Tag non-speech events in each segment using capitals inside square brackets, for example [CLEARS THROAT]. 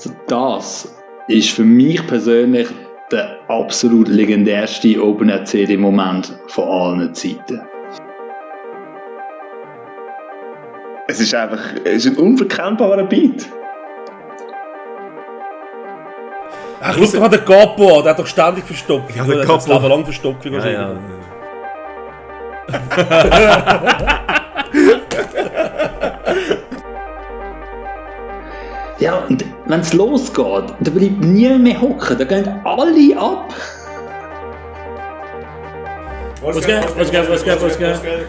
Also das ist für mich persönlich der absolut legendärste Open CD Moment von allen Zeiten. Es ist einfach es ist ein unverkennbarer Beat. Ach, schau doch mal den Capo an, der hat doch ständig Verstopfung. Ja, der der hat Capo. Lang Verstopfung. Ja, ja. [LAUGHS] Ja, und wenn es losgeht, da bleibt niemand mehr hocken, da gehen alle ab. Was geht, was geht, was geht, was geht?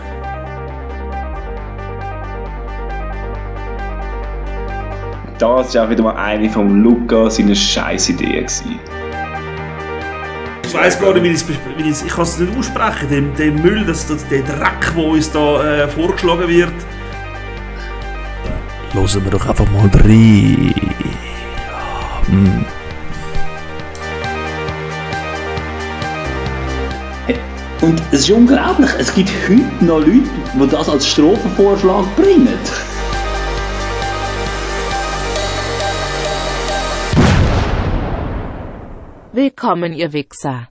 Das war auch wieder mal eine von Luca seine scheiß Idee. Gewesen. Ich weiß gar nicht, wie ich es wie ich's- ich kann es nicht aussprechen. Den, den Müll, das, das, der Dreck, der uns da äh, vorgeschlagen wird. Hören wir doch einfach mal rein. Und es ist unglaublich, es gibt heute noch Leute, die das als Strophenvorschlag bringen. Willkommen, ihr Wichser.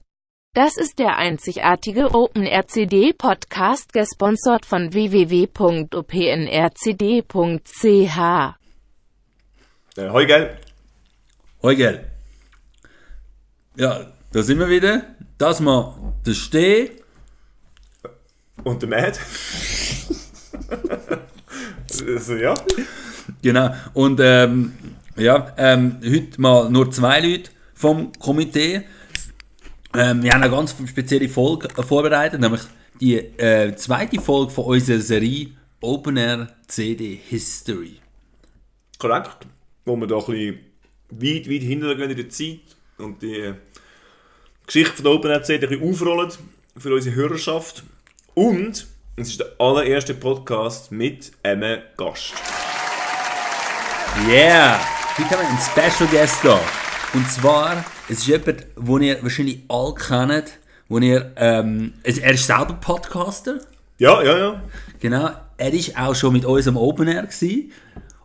Das ist der einzigartige OpenRCD Podcast, gesponsert von www.opnrcd.ch. Äh? Hoi, gell. Ja, da sind wir wieder. Das mal der Steh. Und der Mad? also, ja. Genau. Und ähm, ja, ähm, heute mal nur zwei Leute vom Komitee. Ähm, wir haben eine ganz spezielle Folge vorbereitet, nämlich die äh, zweite Folge von unserer Serie Open Air CD History. Korrekt. Wo wir da ein bisschen weit, weit hintergehen in der Zeit und die Geschichte von der OpenRC ein bisschen aufrollen für unsere Hörerschaft. Und es ist der allererste Podcast mit einem Gast. Yeah! Heute haben wir einen Special Guest da. Und zwar, es ist jemand, den ihr wahrscheinlich alle kennt, wo ihr, ähm, er ist selber Podcaster. Ja, ja, ja. Genau, er ist auch schon mit uns am Open Air gewesen.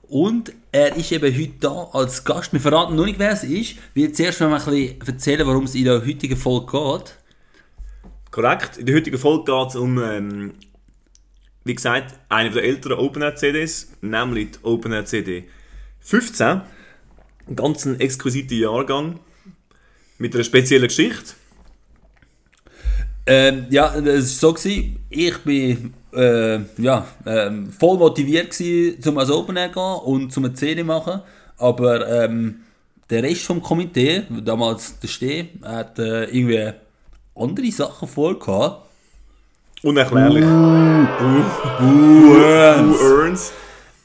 Und er ist eben heute da als Gast. Wir verraten noch nicht, wer es ist. Ich will zuerst mal ein bisschen erzählen, worum es in der heutigen Folge geht. Korrekt. In der heutigen Folge geht es um, ähm, wie gesagt, eine der älteren OpenAir-CDs, nämlich die OpenAir CD 15. Ein ganz ein exquisiter Jahrgang mit einer speziellen Geschichte. Ähm, ja, es war so, gewesen, ich bin äh, ja, ähm, voll motiviert gewesen, zum als Open Air gehen und zum eine CD machen. Aber ähm, der Rest vom Komitee, damals der Steh, hat äh, irgendwie andere Sachen vorgehabt. Unerklärlich. Who Who earns?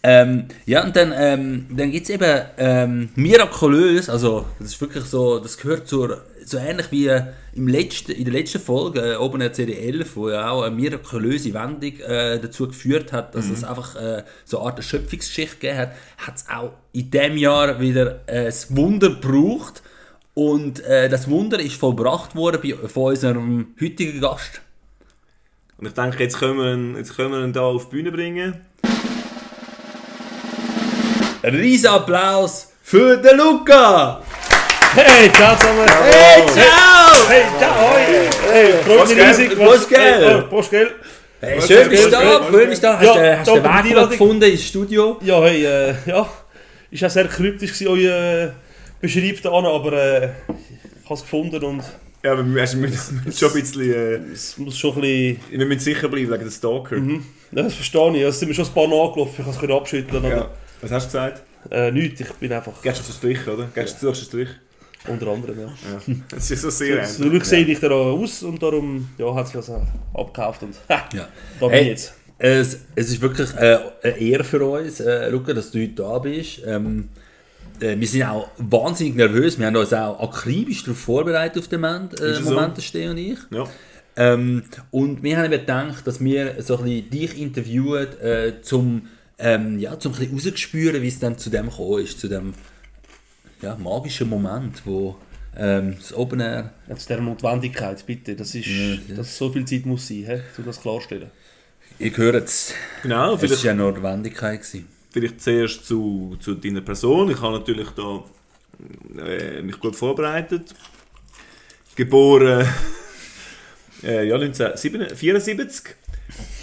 Ähm, ja, und dann, ähm, dann gibt es eben ähm, mirakulös, also das ist wirklich so, das gehört zur, so ähnlich wie äh, im letzten, in der letzten Folge, äh, oben der CD11, wo ja auch eine mirakulöse Wendung äh, dazu geführt hat, dass es einfach äh, so eine Art Schöpfungsgeschichte gegeben hat, hat es auch in diesem Jahr wieder äh, das Wunder gebraucht. Und äh, das Wunder ist vollbracht worden bei, von unserem heutigen Gast. Und ich denke, jetzt können wir ihn, jetzt können wir ihn da auf die Bühne bringen. Ein riesen Applaus für den Luca! Hey, ciao zusammen! Hey, ciao! Hey, ciao! Hey, hey freut mich riesig! Hey, oh, Prost, gell? Hey, schön bist du da, schön bist du da. Hast Ja, du hast du den die Weg gefunden ins Studio? Ja, hey, äh, ja. Ist auch sehr kryptisch gewesen, euer äh, Beschreib da aber äh, ich habe es gefunden und Ja, aber wir müssen schon ein bisschen. Äh, es muss schon ein bisschen... wir müssen sicher bleiben wegen der Stalker. Ja, das verstehe ich. Es sind mir schon ein paar nachgelaufen, ich kann es abschütteln. Ja. Was hast du gesagt? äh, nichts, ich bin einfach Gehst du auf den Strich, oder? Gehst du den Strich? unter anderem, ja. Ja. Das ist so sehr So, so sehe ich da aus und darum ja, hat sich das auch abgekauft und ha, Ja. da bin Hey. ich jetzt. Es, es ist wirklich äh, eine Ehre für uns, äh, Luca, dass du heute da bist. Ähm, äh, wir sind auch wahnsinnig nervös. Wir haben uns auch akribisch darauf vorbereitet auf den Moment, äh, es so? Moment der Steh und ich. Ja. Ähm, und wir haben eben gedacht, dass wir so ein bisschen dich interviewen, äh, zum, ähm, ja, zum ein bisschen rauszuspüren, wie es dann zu dem gekommen ist, zu dem ja, magischen Moment, wo ähm, das Open Air Jetzt der Notwendigkeit, bitte. Das ist, dass so viel Zeit muss sein, he? du das klarstellen. Ich höre es. Genau, Es war ja Notwendigkeit. Gewesen. vielleicht zuerst zu, zu deiner Person. Ich habe natürlich da äh, mich gut vorbereitet. Geboren äh, ja, 1974.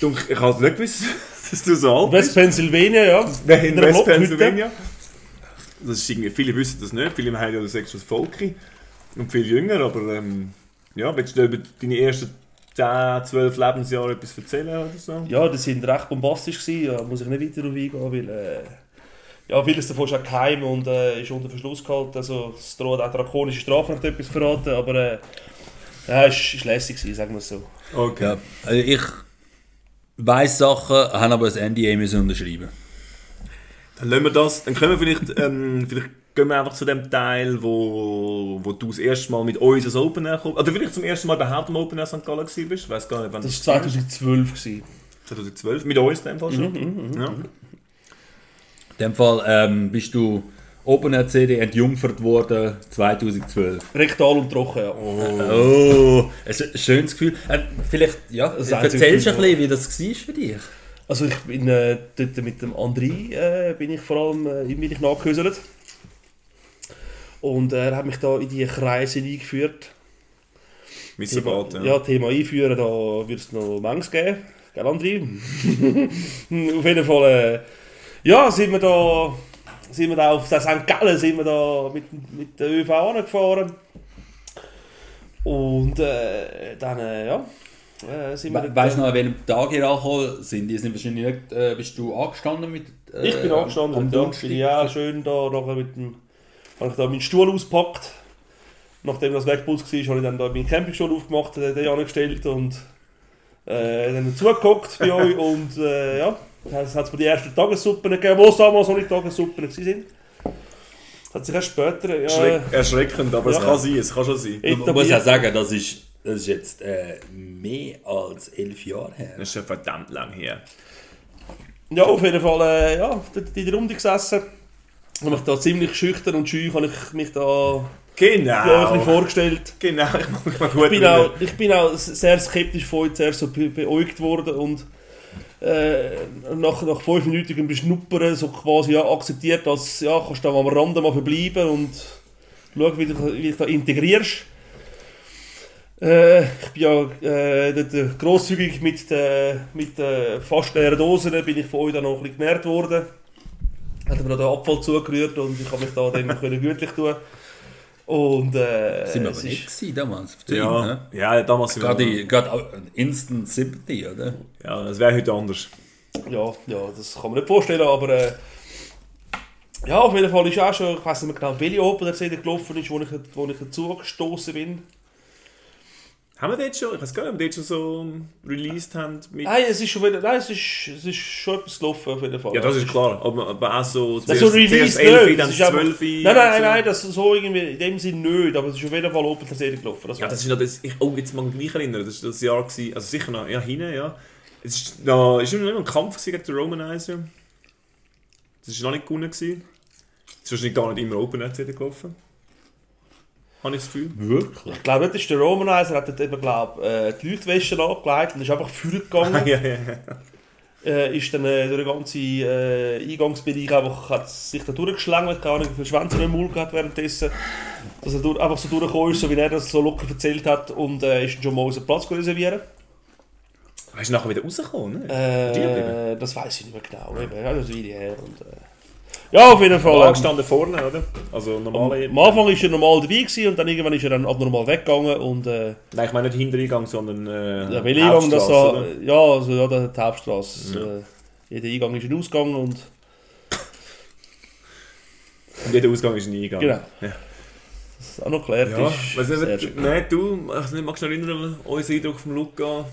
Dunk- Ich habe nicht gewusst, dass du so alt. West Pennsylvania, ja. Nein, in einer West. Pennsylvania. Das ist irgendwie, viele wissen das nicht, viele haben ja das sechstes Volki und viel jünger, aber ähm, ja, willst du über deine ersten 10, 12 Lebensjahre etwas erzählen oder so? Ja, die sind recht bombastisch gewesen, ja, muss ich nicht weiter darauf eingehen, weil äh, ja, vieles davon ist auch geheim und äh, ist unter Verschluss gehalten, also es droht auch drakonische Strafen nach etwas verraten, aber äh, ja, es ist, ist lässig gewesen, sagen wir es so. Okay. Ja, also ich weiß Sachen, habe aber ein NDA müssen unterschreiben. Dann lassen wir das. Dann können wir vielleicht, ähm, vielleicht gehen wir einfach zu dem Teil, wo, wo du das erste Mal mit uns als Open Air kommst. Oder vielleicht zum ersten Mal überhaupt im Open Air St. Gallen gewesen bist. Ich weiß gar nicht, wann Das war 2012 gewesen. 2012. Mit uns in dem Fall schon. ja. In dem Fall ähm, bist du Open Air CD entjungfert worden 2012. Rektal und trocken, ja. Oh, ein sch- schönes Gefühl. Äh, vielleicht, ja, Das erzählst du ein bisschen, wie das war für dich? Also ich bin äh, dort mit dem André äh, bin ich vor allem äh, bin ich nachgehöselt. Und er hat mich da in die Kreise eingeführt. Mit Thema, ja. ja. Thema einführen, da wird es noch manches geben. Gell, André? [LAUGHS] auf jeden Fall, äh, ja, sind wir da, sind wir da auf St. Gallen sind wir da mit, mit der ÖV angefahren. Und äh, dann, äh, ja, äh, sind wir We weißt du noch, an welchem Tag ihr angekommen sind? Die sind wahrscheinlich nicht, äh, bist du angestanden mit... Äh, Ich bin angestanden, am ja, Donnerstag? bin ja schön da nachher mit dem, habe ich da meinen Stuhl ausgepackt. Nachdem das Wegbus war, habe ich dann da meinen Campingstuhl aufgemacht, den, den angestellt und äh, dann zugeguckt bei euch und äh, ja, es hat mir die ersten Tagessuppen gegeben, wo es damals noch nicht Tagessuppen waren. Das hat sich erst später ja, Schreck, erschreckend, aber es Ja. kann sein, es kann schon sein. Man muss ja sagen, das ist, das ist jetzt äh, mehr als elf Jahre her. Das ist schon verdammt lang her. Ja, auf jeden Fall, äh, ja, in der Runde gesessen. Habe mich da ziemlich schüchtern und scheu, habe ich mich da ja, ein bisschen Genau. vorgestellt. Genau, ich mag mich mal gut Ich bin, auch, ich bin auch sehr skeptisch von euch zuerst so be beäugt worden und äh, nach, nach fünfminütigem Beschnuppern so quasi ja, akzeptiert, dass ja, kannst da am Rand mal verbleiben und schauen, wie du, du da integrierst. Äh, ich bin ja äh, äh, grosszügig mit den mit den fast leeren Dosen, bin ich von euch dann noch ein bisschen genährt worden. Hat mir noch den Abfall zugerührt und ich habe mich da dem [LAUGHS] können gütlich tun. Und äh, sind wir aber nicht gewesen damals. Für ihn, Ja, ne? ja, damals sind wir- Gerade, gerade auch Instant Sympathy, oder? Ja, das wäre heute anders. Ja, ja, das kann man nicht vorstellen, aber äh, ja, auf jeden Fall ist auch schon, ich weiß nicht mehr genau, welche Open der gelaufen ist, wo ich, wo ich dazu gestoßen bin. Haben wir dort schon, ich weiß gar nicht, ob wir dort schon so released haben mit... Nein, es ist schon wieder, nein, es ist, es ist schon etwas gelaufen auf jeden Fall. Ja, das Es ist klar. Aber, aber auch so Das ist so Release zuerst 11, nicht. dann Das ist einfach- 12. Nein, nein, so. nein, das so irgendwie in dem Sinn nicht, aber es ist auf jeden Fall Open CD gelaufen. Das Ja, das ist noch das, ich, oh, jetzt mag ich mich erinnern, das war das Jahr, gewesen, also sicher noch, ja, hinten, ja. Es ist noch, ist noch ein Kampf gegen den Romanizer. Das war noch nicht gewonnen. Gewesen. Das ist wahrscheinlich gar nicht immer Open CD gelaufen. Habe ich das Gefühl. Wirklich? Ich glaube, das ist der Romanizer, hat dort eben, glaub, äh, die Leuchtwäsche angelegt und ist einfach vorgegangen. [LAUGHS] ja, ja, ja. äh, ist dann äh, durch den ganzen äh, Eingangsbereich einfach, hat sich da durchgeschlängelt, keine Ahnung, wie viel Schwänze er im Mund gehabt währenddessen. Dass er durch, einfach so durchgekommen ist, so wie er das so locker erzählt hat und äh, ist dann schon mal unseren Platz reservieren. Er ist nachher wieder rausgekommen, ne? Äh, das weiß ich nicht mehr genau, eben, ja, das ist Weile her. Und, äh, ja, auf jeden Fall. Ähm, angestanden vorne, oder? Also normale... am Anfang war er normal dabei gewesen, und dann irgendwann ist er dann abnormal weggegangen und äh, Nein, ich meine nicht Hintereingang, sondern äh, der Eingang, das oder? ja, also ja, die Hauptstraße. Äh, jeder Eingang ist ein Ausgang und Und jeder Ausgang ist ein Eingang. genau. Ja. Das ist auch noch geklärt Ja, ist. weiss sehr nein, du, magst du noch erinnern, unseren Eindruck vom Luca?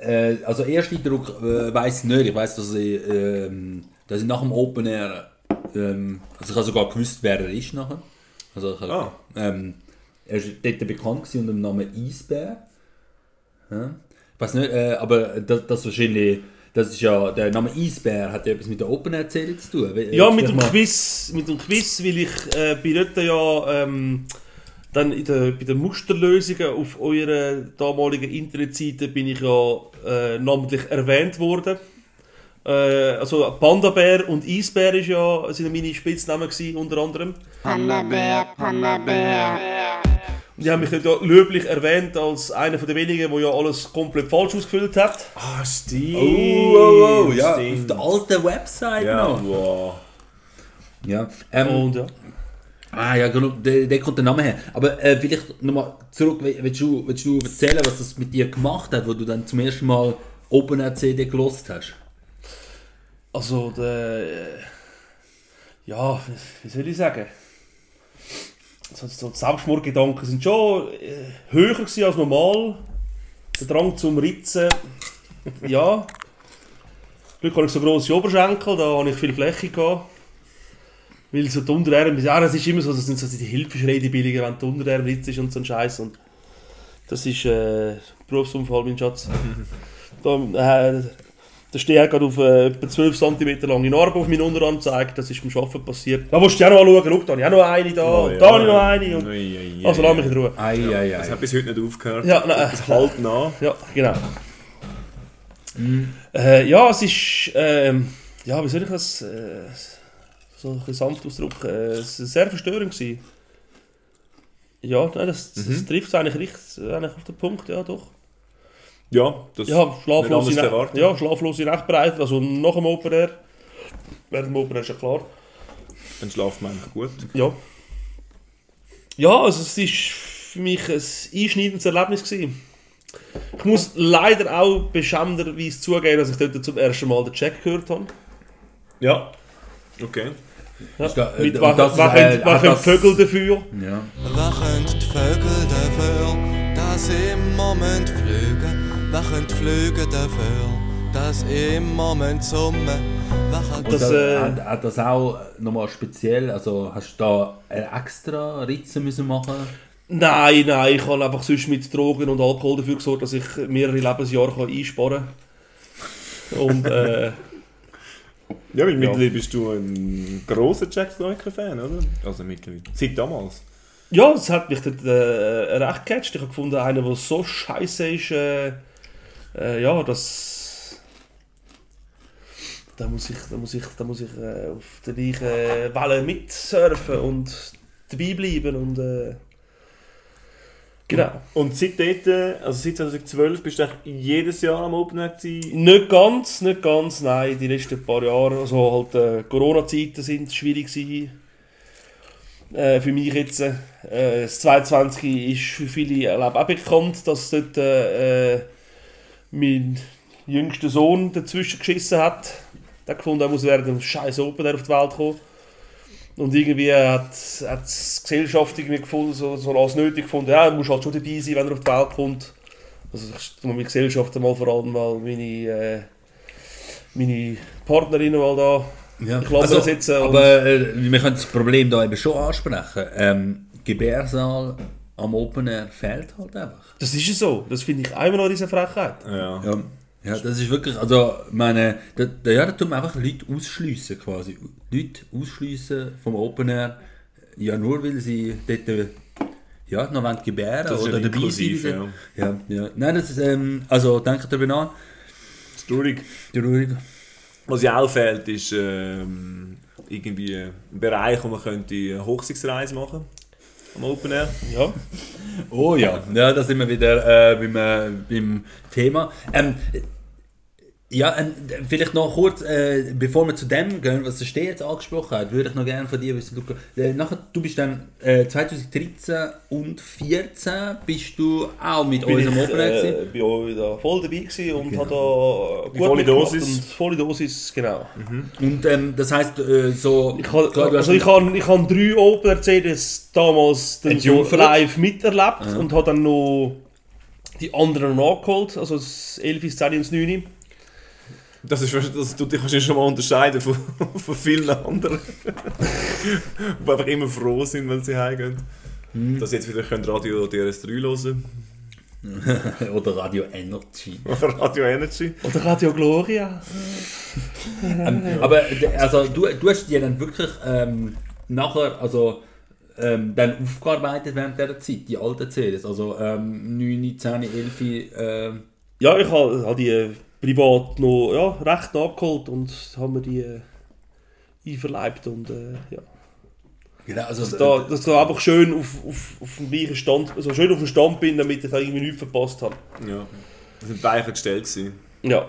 Äh, also erster Eindruck äh, weiß ich nicht. Ich weiß, dass ich, ähm, dass ich nach dem Open Air, ähm, also ich habe sogar gewusst, wer er ist nachher. Also ich, Ah. ähm, er ist dort bekannt unter dem Namen Eisbär. Ja? Ich weiß nicht, äh, aber das, das wahrscheinlich, das ist ja, der Name Eisbär hat ja etwas mit der Open Air Serie zu tun. Wie- Ja, äh, mit dem Quiz, mit dem Quiz, weil ich äh, bin dort ja ähm, dann in der, bei den Musterlösungen auf eurer damaligen Internetseite bin ich ja äh, namentlich erwähnt worden. Äh, also Panda-Bär und Eisbär ist ja, sind ja meine Spitznamen gewesen, unter anderem. Panda-Bär, Panda-Bär. Und die haben mich ja löblich erwähnt als einer von den wenigen, der ja alles komplett falsch ausgefüllt hat. Ah, stimmt. Oh, oh, oh, ja, auf stimmt. der alten Website Ja, noch. wow. Ja, ähm, Und ja. Ah ja, genau, der kommt der Name her. Aber äh, vielleicht nochmal zurück, will- willst du, willst du erzählen, was das mit dir gemacht hat, wo du dann zum ersten Mal OpenAir CD gelost hast? Also, der. Ja, wie soll ich sagen? So, so Selbstmordgedanken sind schon äh, höher gewesen als normal. Der Drang zum Ritzen, ja. Glück habe ich so grosse Oberschenkel, da habe ich viel Fläche gehabt. Weil so die Unterarme, ja, das ist immer so, das sind so die Hilfeschreie, die billigen, wenn die Unterarme ritzt ist und so ein Scheiß. Und das ist äh, Berufsunfall, mein Schatz. [LAUGHS] da, äh, der Steher gerade auf äh, etwa 12 cm lange Narbe auf meinen Unterarm gezeigt. Das ist beim Arbeiten passiert. Da musst du ja noch anschauen. Schau, da habe ich auch noch eine da. Oh, ja. Da habe ich noch eine. Und, ui, ui. also lass mich in Ruhe. Ei, ei, Das ei. hat bis heute nicht aufgehört. Ja, nein. Das halt nach. [LAUGHS] Ja, genau. Äh, ja, es ist. ähm, ja, wie soll ich das äh, so ein bisschen sanft ausdrücken? Äh, es war sehr verstörend. Gewesen. Ja, nein, das, das trifft es eigentlich, richtig, eigentlich auf den Punkt, ja, doch. Ja, das Ja, schlaflose, Nächte, erwarten. ja, schlaflose bereitet, also nach dem Open Air. Während dem Open Air ist ja klar. dann schlaft man eigentlich gut. Ja. Ja, also es ist für mich ein einschneidendes Erlebnis gewesen. Ich muss leider auch beschämderweise zugeben, dass ich dort zum ersten Mal den Check gehört habe. Ja. Okay. Ja. Ist da- äh, Mit und wer, das äh, wer hat können das- Vögel dafür? Ja. Wachen die Vögel dafür, dass im Moment fliegen? Wachen die Flüge dafür, dass im Moment summen? Wachen Und Das, das, äh, hat, hat das auch nochmal speziell, also hast du da eine extra Ritze müssen machen? Nein, nein, ich habe einfach sonst mit Drogen und Alkohol dafür gesorgt, dass ich mehrere Lebensjahre kann einsparen kann. Und äh, Ja, weil mittlerweile bist du ein grosser Jack Striker-Fan, oder? Also mittlerweile. Seit damals. ja, es hat mich dort äh, recht gecatcht. Ich habe gefunden, einer, der so scheiße ist, äh, äh, ja, das. Da muss ich, da muss ich, da muss ich äh, auf der gleichen Welle mitsurfen und dabei bleiben und äh, genau. Und seit dort, also seit 2012, bist du jedes Jahr am Open Air gewesen? Nicht ganz, nicht ganz, nein, die letzten paar Jahre, also halt äh, Corona-Zeiten sind schwierig gewesen. Äh, für mich jetzt, äh, das 22 ist für viele äh, glaub, auch bekannt, dass dort äh, äh, mein jüngster Sohn dazwischen geschissen hat. Der gefunden, er muss während dem scheiß Open Air auf die Welt kommen. Und irgendwie hat, hat die Gesellschaft irgendwie gefunden, so, so als nötig gefunden, ja, er muss halt schon dabei sein, wenn er auf die Welt kommt. Also ich tue meine Gesellschaft mal vor allem, weil meine, äh, meine Partnerin mal da Ja. Klammern setzen. und- aber äh, wir können das Problem da eben schon ansprechen. Ähm, Gebärsaal am Open Air fehlt halt einfach. das ist ja so. Das finde ich einmal noch diese Frechheit. Ja. Ja, ja das ist wirklich, also meine, da, da, ja, da tun wir einfach Leute ausschliessen quasi. Leute ausschliessen vom Open Air, ja nur weil sie dort äh, ja, noch wollen gebären Das oder ja dabei sein inklusiv, wollen. Ja, ja. Nein, das ist, ähm, also denkt darüber nach. Das ist traurig. Traurig. Was ja auch fehlt, ist ähm, irgendwie ein Bereich, wo man könnte Hochzeitsreise machen am Open Air. Ja. Oh ja, ja, da sind wir wieder äh, beim, äh, beim Thema. Ähm, ja, ähm, vielleicht noch kurz, äh, bevor wir zu dem gehen, was der Steh jetzt angesprochen hat, würde ich noch gerne von dir wissen, Luca. Äh, nachher, du bist dann äh, 2013 und 2014 bist du auch mit Bin unserem ich Open Air gewesen. äh, bei euch da voll dabei gewesen und habe da gut volle Dosis. Und volle Dosis, genau. Und ähm, das heisst, äh, so... Ich habe also ich habe ich habe drei Open Air CDs damals dann so live miterlebt und habe dann noch die anderen nachgeholt, also das 11, das 10 und das 9. Das, ist, das tut dich wahrscheinlich schon mal unterscheiden von, [LAUGHS] von vielen anderen. die einfach immer froh sind, wenn sie heimgehen. Dass sie jetzt wieder können Radio DRS3 hören [LAUGHS] Oder Radio Energy. [LAUGHS] Oder Radio Energy. Oder Radio Gloria. Ähm, aber also, du, du hast die dann wirklich ähm, nachher, also ähm, dann aufgearbeitet während dieser Zeit, die alten CDs, also ähm, 9, 10, 11, ähm, Ja, ich habe hab die äh, privat noch ja, recht nachgeholt und haben wir die äh, einverleibt und äh, ja. Genau, also, Dass da, dass da einfach schön auf, auf, auf dem gleichen Stand, also schön auf dem Stand bin, damit ich da irgendwie nichts verpasst habe. Ja. Das sind Weichen gestellt gewesen. Ja.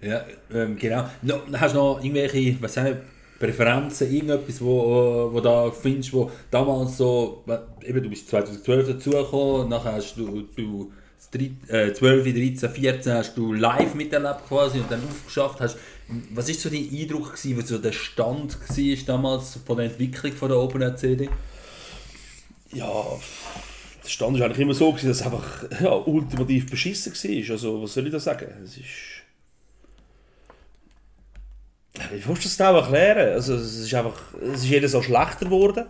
Ja, ähm, genau. No, hast du noch irgendwelche, was sagen, Präferenzen, irgendetwas, wo, wo da findest, wo damals so, eben du bist 2012 dazugekommen, nachher hast du, du äh, 12, 13, 14 hast du live miterlebt quasi und dann aufgeschafft hast. Was ist so dein Eindruck gewesen, was so der Stand war damals von der Entwicklung von der Open CD? ja, der Stand war eigentlich immer so, gewesen, dass es einfach [LAUGHS] ja, ultimativ beschissen war. Also, was soll ich da sagen? Es ist. Wie willst du das auch erklären? Also, es ist einfach. Es ist jedes Jahr schlechter geworden.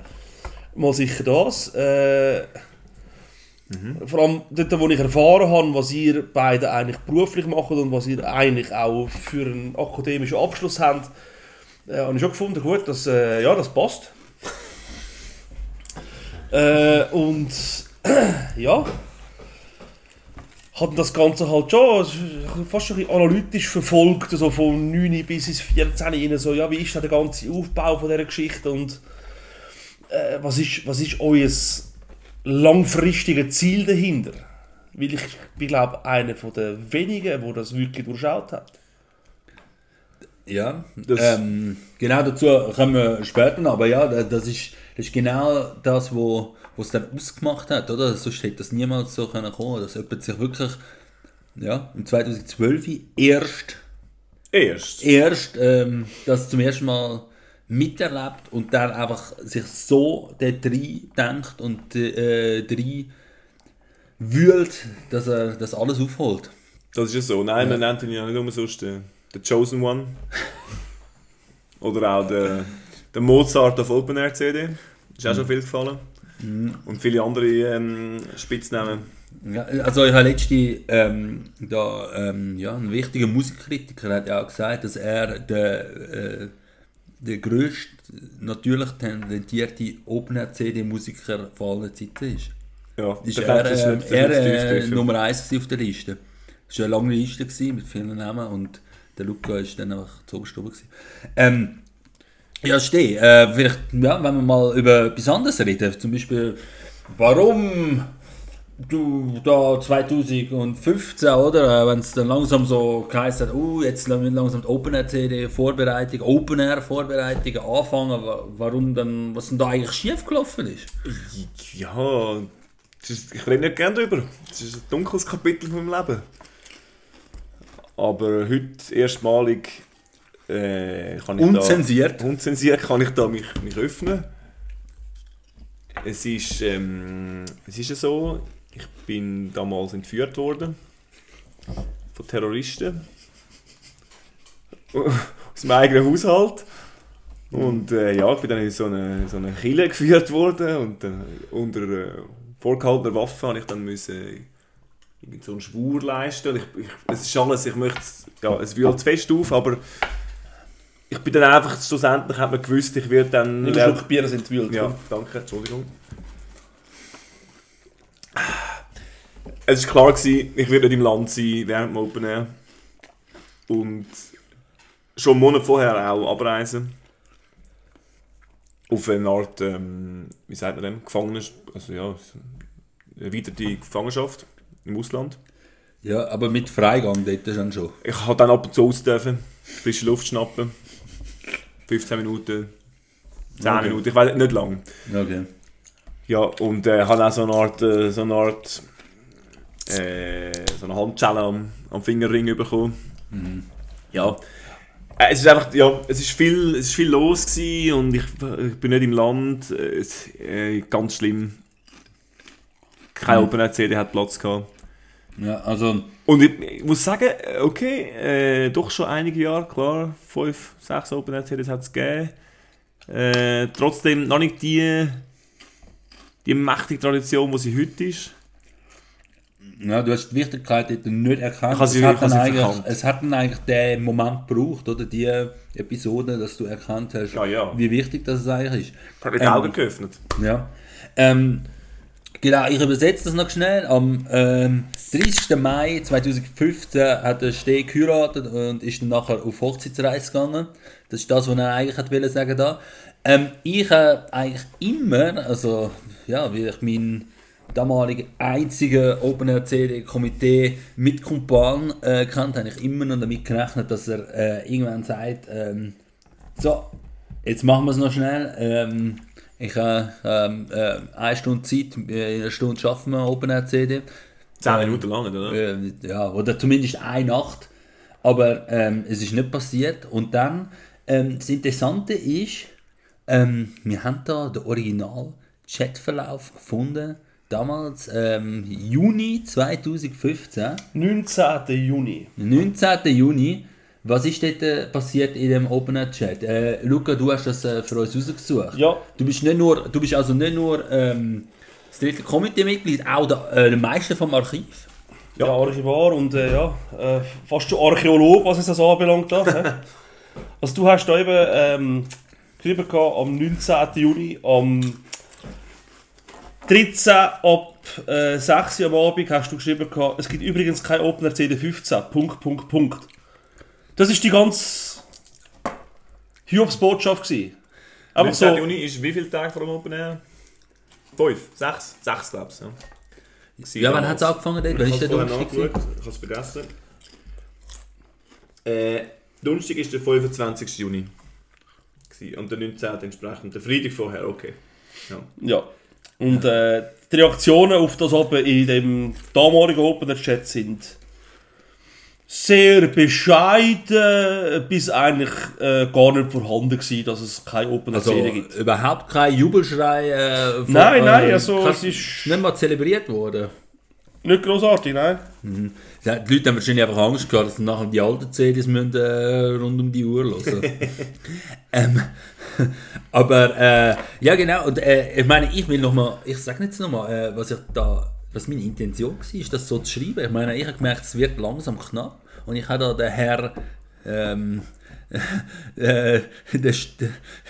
Mal sicher das. Äh, Vor allem dort, wo ich erfahren habe, was ihr beide eigentlich beruflich macht und was ihr eigentlich auch für einen akademischen Abschluss habt, äh, habe ich schon gefunden, gut, das, äh, ja, das passt. [LAUGHS] Äh, und [CLEARS THROAT] ja, hat das Ganze halt schon fast schon ein bisschen analytisch verfolgt, so von 9 bis ins 14 rein, so, ja, wie ist der ganze Aufbau von dieser Geschichte und äh, was, ist, was ist euer langfristiges Ziel dahinter? Weil ich bin, glaube einer von den wenigen, der das wirklich durchschaut hat. Ja, Das- ähm, genau dazu kommen wir später noch, aber ja, da- das ist, das ist genau das, wo was es dann ausgemacht hat, oder? Sonst hätte das niemals so können kommen, dass jemand sich wirklich, ja, im 2012 erst, Erst. erst ähm, das zum ersten Mal miterlebt und dann einfach sich so dort rein denkt und äh, rein wühlt, dass er das alles aufholt. Das ist ja so. Nein, man nennt ihn ja nicht nur sonst den, den Chosen One. [LAUGHS] Oder auch der, der Mozart auf Open Air CD. Ist auch schon viel gefallen. Und viele andere ähm, Spitznamen. Ja, also ich habe letzte ähm, da ähm, ja, ein wichtiger Musikkritiker hat ja auch gesagt, dass er der, äh, der grösste natürlich talentierte Open CD Musiker von allen Zeiten ist. Ja, Ist er, ist äh, nicht- er nicht äh. Nummer 1 auf der Liste. Es war eine lange Liste gewesen, mit vielen Namen und der Luca ist dann einfach zu oben. Ähm, ja, stehe. Äh, vielleicht, ja, wenn wir mal über etwas anderes reden, zum Beispiel, warum du da 2015, oder, äh, wenn es dann langsam so geheißen hat, uh, jetzt langsam die Open Air CD Vorbereitung, Open Air Vorbereitung anfangen, wa- warum dann, was denn da eigentlich schief gelaufen ist? Ja, ist, ich rede nicht gerne darüber. Das ist ein dunkles Kapitel von meinem Leben. Aber heute erstmalig äh, kann ich Unzensiert. da... Unzensiert kann ich da mich, mich öffnen. Es ist, ähm, es ist ja so, ich bin damals entführt worden von Terroristen aus meinem eigenen Haushalt. Und äh, ja, ich bin dann in so eine, so eine Kille geführt worden und dann unter äh, vorgehaltener Waffe habe ich dann müssen irgend so einen Schwur leisten. Und ich, ich, es ist alles, ich möchte, es- ja, es wühlt zu fest auf, aber ich bin dann einfach, schlussendlich hat man gewusst, ich werde dann... Einen Schluck Bier, sind wild. Ja, danke, Entschuldigung. Es war klar, gewesen, ich werde nicht im Land sein während dem Open Air. Und schon einen Monat vorher auch abreisen. Auf eine Art, ähm, wie sagt man dem, Gefangenen, also ja, erweiterte Gefangenschaft im Ausland. Ja, aber mit Freigang dort dann schon. Ich habe dann ab und zu aus dürfen, frische Luft schnappen. 15 Minuten, 10 Okay. Minuten, ich weiß nicht lang. Okay. Ja, und äh, habe auch so eine Art, äh, so eine Art, äh, so eine Handschelle am, am Fingerring bekommen. Ja. Äh, es ist einfach, ja, es ist viel, es ist viel los gewesen und ich, ich bin nicht im Land. Äh, Es, äh, ganz schlimm. Kein Open Air CD hat Platz gehabt. Ja, also, Und ich, ich muss sagen, okay, doch schon einige Jahre, klar, fünf, sechs Open Air CDs hat es gegeben. Trotzdem noch nicht die, die mächtige Tradition, die sie heute ist. ja, du hast die Wichtigkeit dort nicht erkannt. Sie- es, hat dann eigentlich, es hat dann eigentlich den Moment gebraucht, oder? Die Episode, dass du erkannt hast, Ja, ja. wie wichtig das eigentlich ist. Ich habe die Ähm, Augen geöffnet. Ja. Ähm, Genau, ich übersetze das noch schnell. Am ähm, 30. Mai 2015 hat der Steh geheiratet und ist dann nachher auf Hochzeitsreise gegangen. Das ist das, was er eigentlich hat wollen sagen da. Ähm, ich habe eigentlich immer, also ja, wie ich meinen damaligen einzigen Open Air CD Komitee mit Kumpan äh, kannte, habe ich immer noch damit gerechnet, dass er äh, irgendwann sagt, ähm, so, jetzt machen wir es noch schnell. Ähm, ich habe ähm, äh, eine Stunde Zeit, äh, in einer Stunde schaffen wir Open Air CD. 10 Minuten lang, oder? Äh, ja, oder zumindest eine Nacht. Aber ähm, es ist nicht passiert. Und dann, ähm, das Interessante ist, ähm, wir haben da den Original-Chatverlauf gefunden. Damals, ähm, Juni 2015, 19. Juni. 19. Juni. Was ist dort äh, passiert in dem Opener Chat? Äh, Luca, du hast das äh, für uns rausgesucht. Ja. Du bist nicht nur, du bist also nicht nur ähm, das dritte Komitee-Mitglied, auch der, äh, der Meister vom Archiv. Ja, Archivar und äh, ja, äh, fast schon Archäolog, was es das anbelangt. Da, hä? [LAUGHS] also du hast da eben ähm, geschrieben gehabt, am 19. Juni, am 13 ab äh, 6 Uhr am Abend hast du geschrieben gehabt, es gibt übrigens kein Opener CD15, Punkt, Punkt, Punkt. Das ist die ganz Hiobs Botschaft gewesen. Aber 19. so, Juni ist wie viele Tage vor dem Open Air? Fünf? Sechs? Sechs, glaube ich. Ja, Ja, wann hat es angefangen? Dort? Ich habe ist der vorher ich habe es vergessen. Äh, Donnerstag ist der 25. Juni. Gewesen. Und der 19. entsprechend. Der Freitag vorher, okay. Ja. ja. Und äh, die Reaktionen auf das oben in dem damaligen Opener Chat sind sehr bescheiden, bis eigentlich äh, gar nicht vorhanden gewesen, dass es keine Opener Also CD gibt. überhaupt kein Jubelschrei. Äh, von- Nein, nein, äh, also es ist nicht mal zelebriert worden. Nicht großartig, nein. Ja, die Leute haben wahrscheinlich einfach Angst gehabt, dass sie nachher die alten CDs müssen, äh, rund um die Uhr hören. [LAUGHS] ähm, [LAUGHS] aber äh, ja genau, und äh, ich meine, ich will nochmal, ich sage jetzt nochmal, äh, was ich da, was meine Intention war, ist das so zu schreiben. Ich meine, ich habe gemerkt, es wird langsam knapp und ich habe da den Herr ähm, [LAUGHS] äh, der,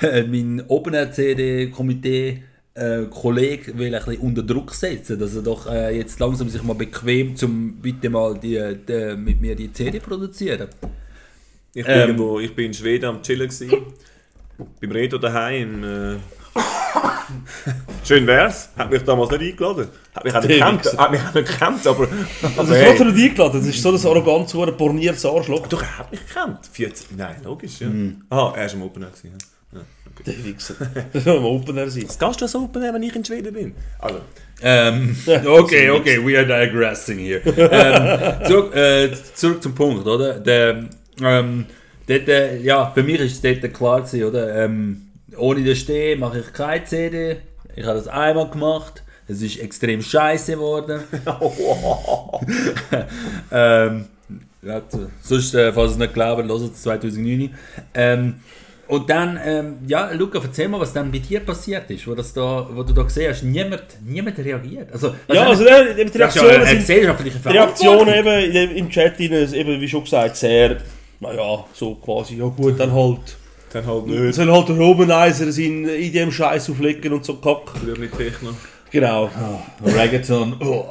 äh, mein Opener CD Komitee äh, Kollege will ein bisschen unter Druck setzen, dass er doch äh, jetzt langsam sich mal bequem zum bitte mal die, die, mit mir die CD produzieren. Ich, bin Ähm. irgendwo, ich bin in Schweden am Chillen. Gewesen. Beim Reto daheim. Äh, schön wär's. Hat mich damals nicht eingeladen. Hat mich auch nicht gekannt. Hat mich auch nicht gekannt, aber. Also aber ich hey. hey. nicht eingeladen, das ist so ein arrogant, so ein borniertes Arschloch. Doch, er hat mich gekannt. 14. Nein, logisch, ja. Hm. Ah, er ist im Opener. Gewesen, ja. Der Wichser. [LAUGHS] Das soll am Opener sein. Was gehst du als Opener, wenn ich in Schweden bin? Also, Ähm, okay, okay, we are digressing here. ähm, zurück, äh, zurück zum Punkt, oder? Der, ähm, dort, äh, ja, für mich ist es dort klar gewesen, oder? Ähm, ohne den Steh mache ich keine CD. Ich habe das einmal gemacht. Es ist extrem scheiße geworden. [LAUGHS] [LAUGHS] ähm, ja, sonst, äh, falls ihr es nicht glauben, hört es 2009. Ähm, und dann, ähm, ja, Luca, erzähl mal, was dann bei dir passiert ist, wo, das da, wo du da gesehen hast, niemand, niemand reagiert. Also, Ja, also wahrscheinlich- äh, die ist ja Reaktionen sind... Die Reaktionen eben im Chat eben, wie schon gesagt, sehr, naja, so quasi, ja gut, dann halt. dann halt Es nicht. soll halt der Robenizer sein in dem Scheiß auflegen und so Kack. Blödli Techno. Genau. Reggaeton. Oh.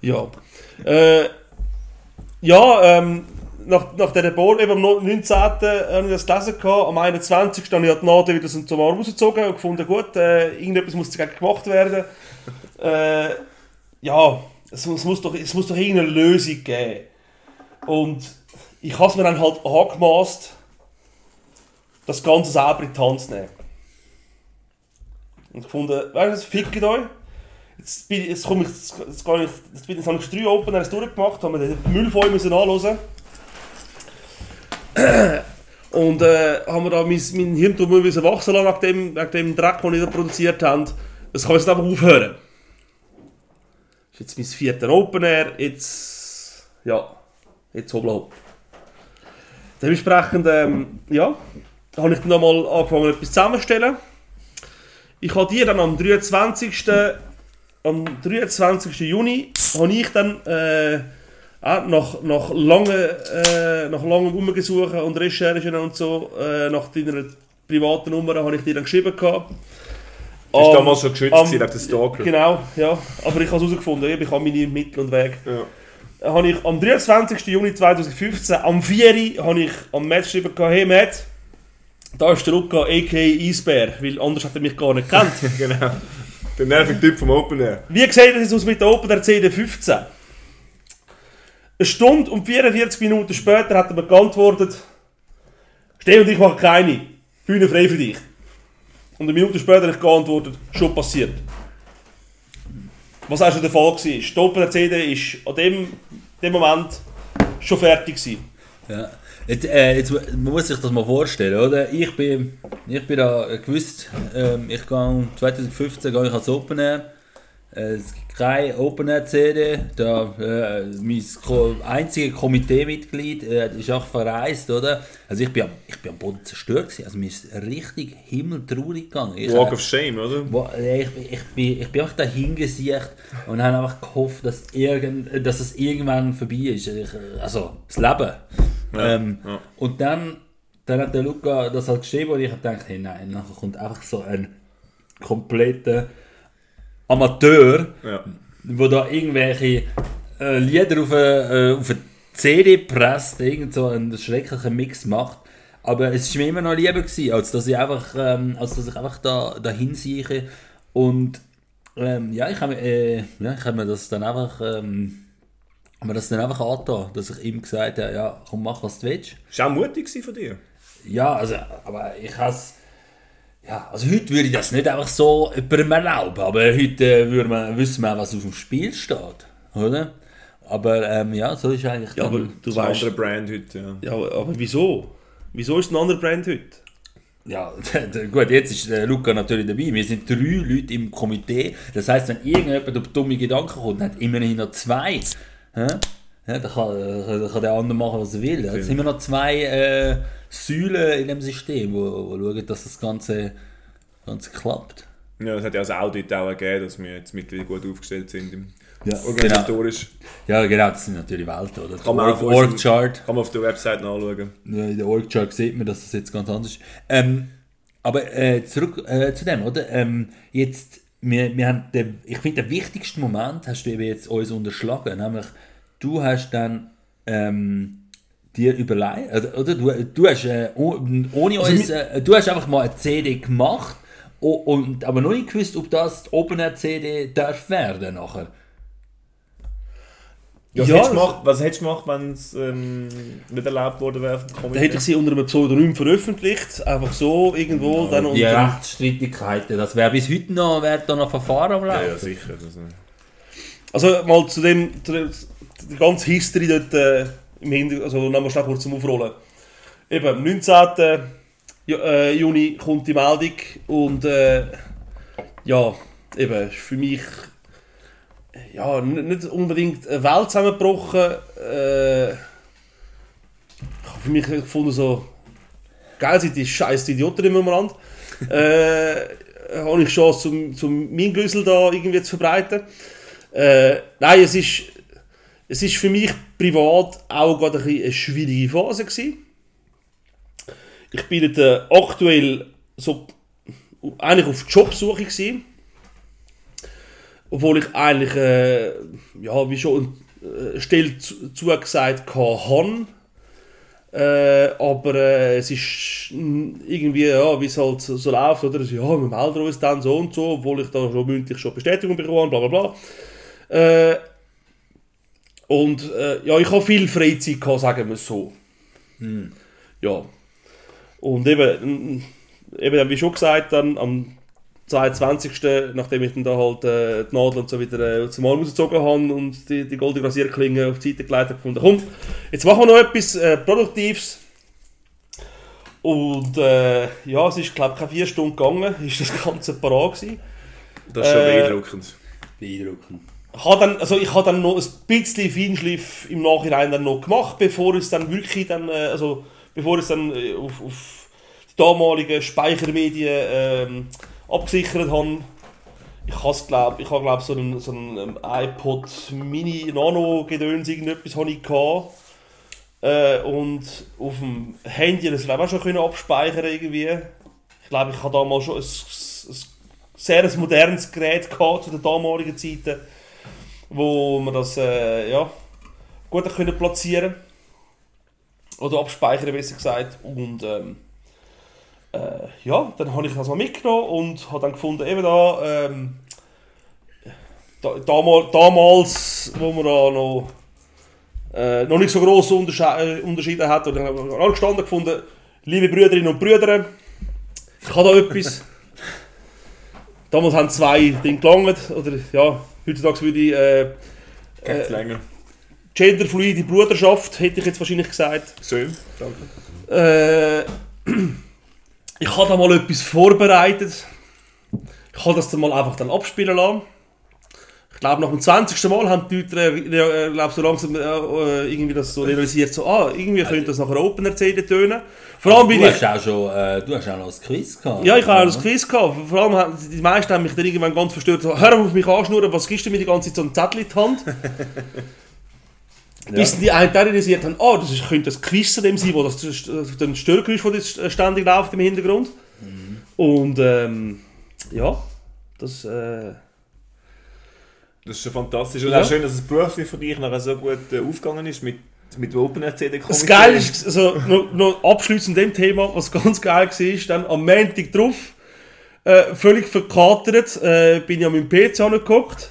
Ja. Äh, ja, ähm, nach, nach dieser Bohr, eben am 19. habe ich das gelesen, gehabt, am 21. habe ich die Nadel wieder zum Arm rausgezogen und gefunden, gut, äh, irgendetwas muss dagegen gemacht werden. [LAUGHS] Äh, ja, es, es, muss doch, es muss doch irgendeine Lösung geben. Und ich habe es mir dann halt angemaßt, das Ganze selber in die Hand zu nehmen. Und gefunden, weißt du, was, fickt euch. Jetzt, bin, ich- jetzt komme ich, jetzt, jetzt, ich, jetzt, bin, jetzt habe ich drei Openers durchgemacht, habe mir den Müll voll müssen anhören. [CLEARS THROAT] Und äh, haben wir da mein, mein Hirn müssen wachsen lassen, wegen dem, wegen dem Dreck, den ich da produziert habe. Das kann jetzt einfach aufhören. Das ist jetzt mein vierter Open Air, jetzt, ja, jetzt hoppla hopp. Dementsprechend, ähm, ja, habe ich dann nochmal angefangen, etwas zusammenzustellen. Ich habe dir dann am 23. Am 23. Juni habe ich dann äh, auch nach, nach, langen, äh, nach langem Umgesuchen und Recherchen und so äh, nach deiner privaten Nummer habe ich dir dann geschrieben gehabt. Das war Am- damals schon geschützt am- wegen der Stalker. Genau, ja. Aber ich habe es herausgefunden, ich habe meine Mittel und Wege. Ja. habe ich am 23. Juni 2015 am 4. Uhr, habe ich am Match geschrieben, hey Matt, da ist der Luca a.k.a. Eisbär, weil anders hat er mich gar nicht gekannt. [LAUGHS] Genau. Der nervige Typ vom Open Air. Wie sieht es jetzt aus mit der Open der CD15? Eine Stunde und 44 Minuten später hat er mir geantwortet, Steh und ich mache keine, Bühne frei für dich. Und eine Minute später habe ich geantwortet, schon passiert. Was auch schon der Fall war. Die Open CD ist an dem, dem Moment schon fertig gewesen. Ja. Jetzt, äh, jetzt muss sich das mal vorstellen, oder? Ich bin, ich bin da gewusst, ähm, ich gehe 2015 gehe ich als Open Air. Äh, keine Open Air CD. Da, äh, mein Ko einziges Komiteemitglied äh, ist auch verreist, oder? Also ich bin, am- ich bin am Boden zerstört gewesen. Also mir ist richtig himmeltraurig gegangen. Ich, Walk of Shame, oder? Wo- äh, Ich, ich, bin, ich bin einfach da hingesiegt und habe einfach gehofft, dass, irgend, dass es irgendwann vorbei ist. Ich, äh, also, das Leben. ähm, ja. Und dann, dann hat der Luca das halt geschrieben und ich habe gedacht, hey nein, nachher kommt einfach so ein kompletter Amateur, Ja. wo da irgendwelche äh, Lieder auf eine, äh, auf eine CD presst, irgend so einen schrecklichen Mix macht. Aber es war mir immer noch lieber, gewesen, als dass ich einfach, ähm, als dass ich einfach da, dahin sieche. Und ähm, ja, ich habe äh, ja, ich hab mir das dann einfach, ähm, hab mir das dann einfach angetan, dass ich ihm gesagt habe, ja, komm, mach was du willst. Das war auch mutig von dir. Ja, also, aber ich has ja, also heute würde ich das nicht einfach so jemandem erlauben, aber heute äh, würde man, wissen wir, was auf dem Spiel steht, oder? Aber ähm, ja, so ist eigentlich Ja, aber du weißt. andere Brand heute, ja. Ja, aber aber wieso? Wieso ist ein anderer Brand heute? Ja, [LAUGHS] gut, jetzt ist der Luca natürlich dabei. Wir sind drei Leute im Komitee. Das heisst, wenn irgendjemand auf dumme Gedanken kommt, dann hat immerhin noch zwei. Ja, dann kann, äh, dann kann der andere machen, was er will. Jetzt sind wir noch zwei äh, Säulen in dem System, wo, wo schauen, dass das Ganze, Ganze klappt. Ja, es hat ja als Audit auch gegeben, dass wir jetzt mittlerweile gut aufgestellt sind im Ja, genau. organisatorisch. Ja, genau, das sind natürlich Welten, oder? Kann man auch Org- auf Org-Chart. Kann man auf der Website nachschauen. Ja, in der Org-Chart sieht man, dass das jetzt ganz anders ist. Ähm, aber äh, zurück äh, zu dem, oder? Ähm, jetzt, wir, wir haben den, ich finde, den wichtigsten Moment hast du eben jetzt uns unterschlagen, nämlich du hast dann ähm, dir überlegt, also, oder? Du, du hast äh, oh- ohne Also uns, äh, du hast einfach mal eine CD gemacht und aber noch nicht gewusst, ob das die Open Air CD darf werden nachher. Was, Ja, hättest, gemacht, was hättest du gemacht, wenn es ähm, nicht erlaubt worden wäre Dann hätte ich sie unter einem Pseudonym veröffentlicht, einfach so irgendwo. dann Die unter, Rechtsstreitigkeiten, das wäre bis heute noch, wäre da noch Verfahren am Ja, Laufen. ja, sicher. Das, äh, Also mal zu dem, zu dem die ganze History dort äh, im Hintergrund, also wir schnell kurz zum Aufrollen. Eben, am 19. Ju- äh, Juni kommt die Meldung und äh, ja, eben, ist für mich ja, nicht unbedingt eine Welt zusammengebrochen. Äh, ich habe für mich gefunden, so geil sind die scheiß Idioten im Land. [LAUGHS] äh, habe ich Chance, zum, zum mein Güssel da irgendwie zu verbreiten. Äh, nein, es ist, es ist für mich privat auch gerade ein eine schwierige Phase gewesen. Ich bin äh, aktuell so eigentlich auf Jobsuche gewesen. Obwohl ich eigentlich, äh, ja, wie schon eine zu, zugesagt habe. Äh, aber äh, es ist irgendwie, ja, wie es halt so, so läuft, oder? Ja, wir melden uns dann so und so, obwohl ich da schon mündlich schon Bestätigung bekommen habe, bla bla bla. Äh, und äh, ja, ich habe viel Freizeit gehabt, sagen wir es so. Ja. Und eben, eben, wie schon gesagt, dann am 22. nachdem ich dann da halt äh, die Nadel und so wieder äh, zum Arm rausgezogen habe und die, die goldene Rasierklinge auf die Seite gelegt habe, gefunden, komm, jetzt machen wir noch etwas äh, Produktives. Und äh, ja, es ist glaube ich keine vier Stunden gegangen, [LAUGHS] ist das Ganze parat gewesen. das ist schon Äh, beeindruckend. Beeindruckend. Ich habe dann, also ich habe dann noch ein bisschen Feinschliff im Nachhinein dann noch gemacht, bevor es dann wirklich dann, äh, also bevor es dann äh, auf, auf die damaligen Speichermedien ähm, abgesichert habe. Ich habe ich habe glaub, so einen, so einen ähm, iPod Mini Nano Gedöns irgendetwas habe ich. Äh, und auf dem Handy das auch schon abspeichern irgendwie. Ich glaube, ich habe damals schon ein, ein sehr modernes Gerät gehabt zu den damaligen Zeiten, wo man das äh, ja, gut können platzieren oder abspeichern besser gesagt und ähm, äh, ja, dann habe ich das mal mitgenommen und habe dann gefunden, eben da, ähm, da damal, damals, wo man da noch äh, noch nicht so grosse Untersche äh, Unterschiede hat. Und dann habe ich angestanden gefunden, liebe Brüderinnen und Brüder, ich habe da etwas. [LAUGHS] Damals haben zwei Dinge gelangt, oder ja, heutzutage würde ich äh, Geht's länger. genderfluide Bruderschaft, hätte ich jetzt wahrscheinlich gesagt. Schön, danke. Äh, ich habe da mal etwas vorbereitet. Ich habe das dann mal einfach dann abspielen lassen. Ich glaube, nach dem 20. Mal haben die Leute äh, glaub, so langsam äh, äh, irgendwie das so realisiert, so, ah, irgendwie könnte das nachher Open erzählen tönen. Vor allem bin Du ich... hast auch schon, äh, du hast auch noch ein Quiz gehabt. Ja, ich habe auch das Quiz gehabt. Vor allem haben die meisten haben mich dann irgendwann ganz verstört. So, hör auf mich anschnurren, was gibst du mir die ganze Zeit so ein Zettel in die Hand? [LAUGHS] Bis die einen dann realisiert haben, oh, das ist, könnte das Quiz von dem sein, wo das den Störgeräusch von das ständig läuft im Hintergrund. Und ähm, ja, das äh, Das ist schon fantastisch. Und Ja. auch schön, dass das beruflich von dir nachher so gut äh, aufgegangen ist mit, mit OpenRCD. Das Geile ist, also, noch, noch abschließend dem Thema, was ganz geil war, dann am Montag drauf, äh, völlig verkatert, äh, bin ich an meinem PC angeguckt,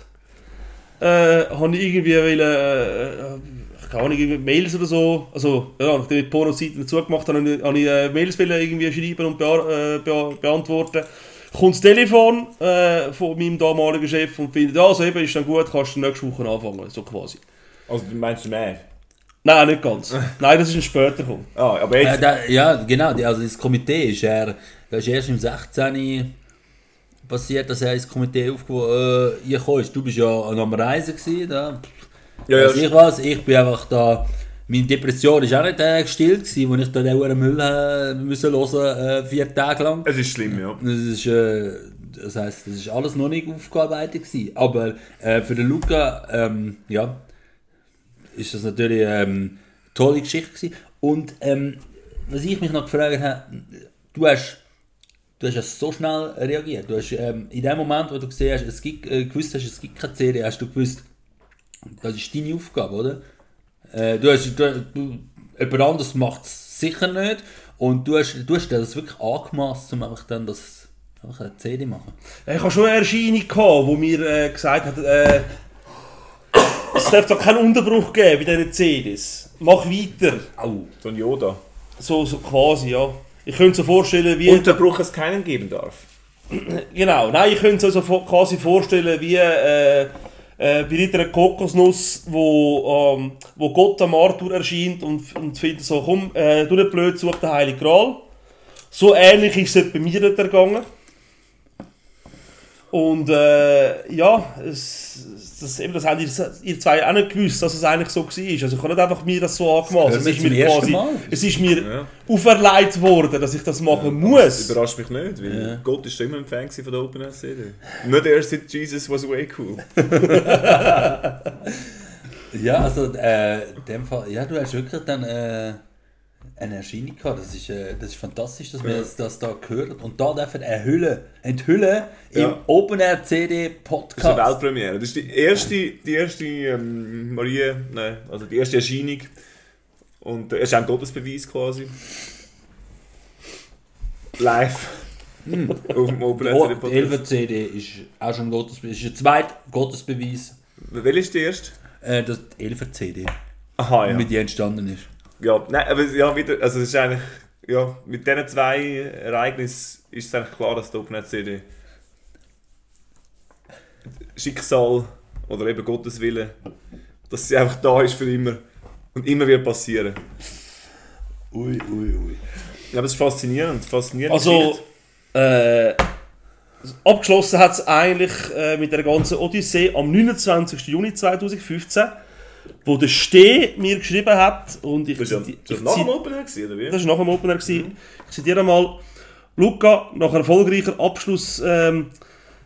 äh, habe ich irgendwie wollen, äh, keine Ahnung, irgendwie Mails oder so, also, ja, nachdem ich die Porno-Seite dazu gemacht habe, habe ich, habe ich äh, Mails irgendwie schreiben und bea äh, bea beantworten. Kommt das Telefon äh, von meinem damaligen Chef und findet, ja, also eben, ist dann gut, kannst du nächste Woche anfangen, so quasi. Also du meinst mehr? Nein, nicht ganz. [LAUGHS] Nein, das ist ein später gekommen. Ah, aber Äh, jetzt... da, ja, genau. Also das Komitee ist, er, das ist erst im 16. passiert, dass er ins Komitee aufgekommen äh, gekommen ist. Du bist ja am Reisen gewesen, da. ja, ja, ich was, ich bin einfach da. Meine Depression war auch nicht äh, gestillt, gewesen, wo ich da den Müll äh, müssen hören, äh, vier Tage lang. es ist schlimm, ja. Das ist, äh, das heisst, das ist alles noch nicht aufgearbeitet gewesen. Aber äh, für den Luca, ähm, ja, ist das natürlich ähm, eine tolle Geschichte gewesen. Und ähm, was ich mich noch gefragt habe, du hast, du hast ja so schnell reagiert. Du hast ähm, in dem Moment, wo du gesehen hast, es gibt, äh, gewusst hast, es gibt keine CD, hast du gewusst, das ist deine Aufgabe, oder? Äh, du hast, du, du, jemand anderes macht es sicher nicht. Und du hast, du hast dir das wirklich angemaßt, um einfach dann das einfach eine CD machen. Ich habe schon eine Erscheinung gehabt, wo mir äh, gesagt hat, äh, es darf doch keinen Unterbruch geben bei diesen CDs. Mach weiter. Au. So ein Yoda. So, so quasi, ja. Ich könnte so vorstellen, wie... Unterbruch es keinen geben darf. Genau, nein, ich könnte es also quasi vorstellen, wie äh, äh, bei einer Kokosnuss, wo, ähm, wo Gott am Arthur erscheint und, und findet so, komm, äh, du nicht blöd, such den Heiligen Gral. So ähnlich ist es bei mir dort ergangen. Und äh, ja, es, das, eben, das haben ihr, ihr zwei auch nicht gewusst, dass es eigentlich so war. Also ich habe nicht einfach mir das so angemacht. Das Es ist mir, quasi, Mal. es ist mir Ja. auferlegt worden, dass ich das machen Das muss. überrascht mich nicht, weil Ja. Gott ist schon immer ein Fan von der OpenRCD. Nicht erst seit Jesus was way cool. [LAUGHS] Ja, also äh, in dem Fall, ja, du hast wirklich dann äh, eine Erscheinung gehabt. Das ist, äh, das ist fantastisch, dass wir das, das da gehört und da dürfen enthüllen, enthüllen im Ja. Open Air CD Das ist Podcast. eine Weltpremiere. Das ist die erste, die erste ähm, Marie, nein, also die erste Erscheinung. Und äh, es ist ein Gottesbeweis quasi. Live. Auf dem Oh, OpenRCD die Podcast. 11 CD ist auch schon ein Gottesbeweis. Ist ein zweiter Gottesbeweis, Welcher ist der erste? äh, die 11 CD Aha, ja. mit ihr entstanden ist. Ja, nein, aber ja, wieder, also es ist eigentlich, ja, mit diesen zwei Ereignissen ist es eigentlich klar, dass die OpenRCD Schicksal oder eben Gottes Wille, dass sie einfach da ist für immer und immer wird passieren. Ui, ui, ui. Ja, aber es ist faszinierend, faszinierend. Also, äh, abgeschlossen hat es eigentlich äh, mit der ganzen Odyssee am 29. Juni 2015, wo der Steh mir geschrieben hat und ich, das ich nach dem Opener gewesen, oder wie? das war nach dem Opener. gewesen. Ich zitiere mal, Luca, nach erfolgreicher Abschluss ähm,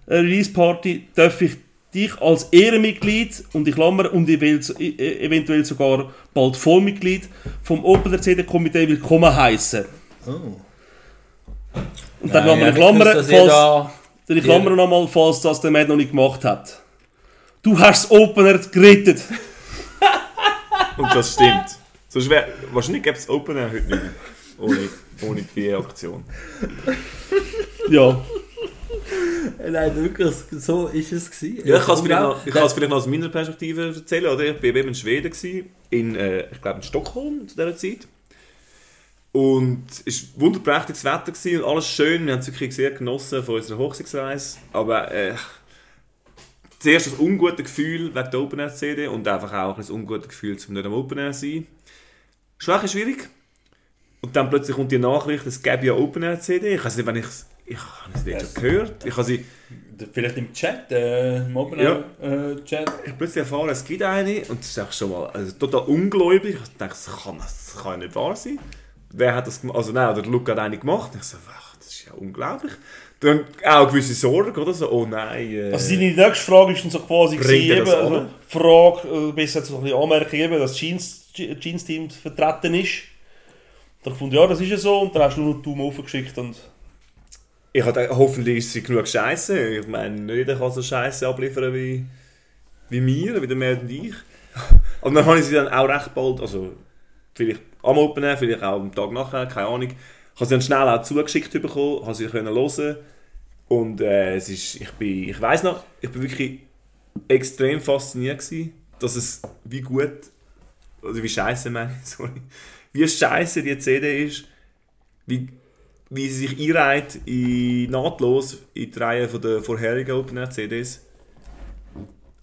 äh, Release Party darf ich dich als Ehrenmitglied und ich klammer und eventuell e- e- eventuell sogar bald Vollmitglied vom Opener CD Komitee willkommen heißen. Oh. Und dann haben wir ich eine Klammer, gewusst, falls, da Denn ich klammere nochmal, falls das der Matt noch nicht gemacht hat. Du hast das Opener gerettet. Und das stimmt. Sonst wär, wahrscheinlich gäbe es Open Air heute nicht mehr. Ohne, ohne die Aktion. Ja. Nein, wirklich, so ist es gewesen. Ja, ich kann es vielleicht, noch- auch- ich kann es vielleicht noch aus meiner Perspektive erzählen. Oder? Ich war eben in Schweden, gewesen, in, äh, ich glaube in Stockholm zu dieser Zeit. Und es war wunderprächtiges Wetter gewesen und alles schön. Wir haben es wirklich sehr genossen von unserer Hochzeitsreise. Aber äh, zuerst das ungute Gefühl wegen der Open Air CD und einfach auch ein ungutes Gefühl, zum nicht am Open Air zu sein. Ein bisschen schwierig. Und dann plötzlich kommt die Nachricht, es gäbe ja Open Air CD. Ich weiß nicht, wenn ich es. Ich habe es nicht schon gehört. Ich habe sie Vielleicht im Chat, äh, im Open Ja. äh, Chat. ich habe plötzlich erfahren, es gibt eine und das ist echt schon mal also, total ungläubig. Ich dachte, das kann, das kann ja nicht wahr sein. Wer hat das gemacht? Also nein, der Luca hat eine gemacht. Ich so, ach, das ist ja unglaublich. Dann auch gewisse Sorgen, oder so, oh nein. Äh, Also deine nächste Frage ist dann so quasi gewesen, eben, also? Frage, äh, besser so ein bisschen Anmerkung eben, dass das Jeans, Jeans-Team vertreten ist. Da gefunden, ja, das ist ja so, und dann hast du nur einen Daumen aufgeschickt und ich hatte hoffentlich ist sie genug Scheiße. Ich meine, nicht jeder kann so Scheiße abliefern wie, wie wir, wie der Mehr und ich. [LAUGHS] Und dann habe ich sie dann auch recht bald, also vielleicht am Open Air, vielleicht auch am Tag nachher, keine Ahnung. Habe sie dann schnell auch zugeschickt bekommen, habe sie können hören und äh, es ist, ich bin, ich weiß noch, ich bin wirklich extrem fasziniert gewesen, dass es wie gut, oder wie scheiße meine ich, [LAUGHS] sorry, wie scheiße die CD ist, wie, wie sie sich einreiht in, nahtlos in die Reihe von der vorherigen Open Air CDs.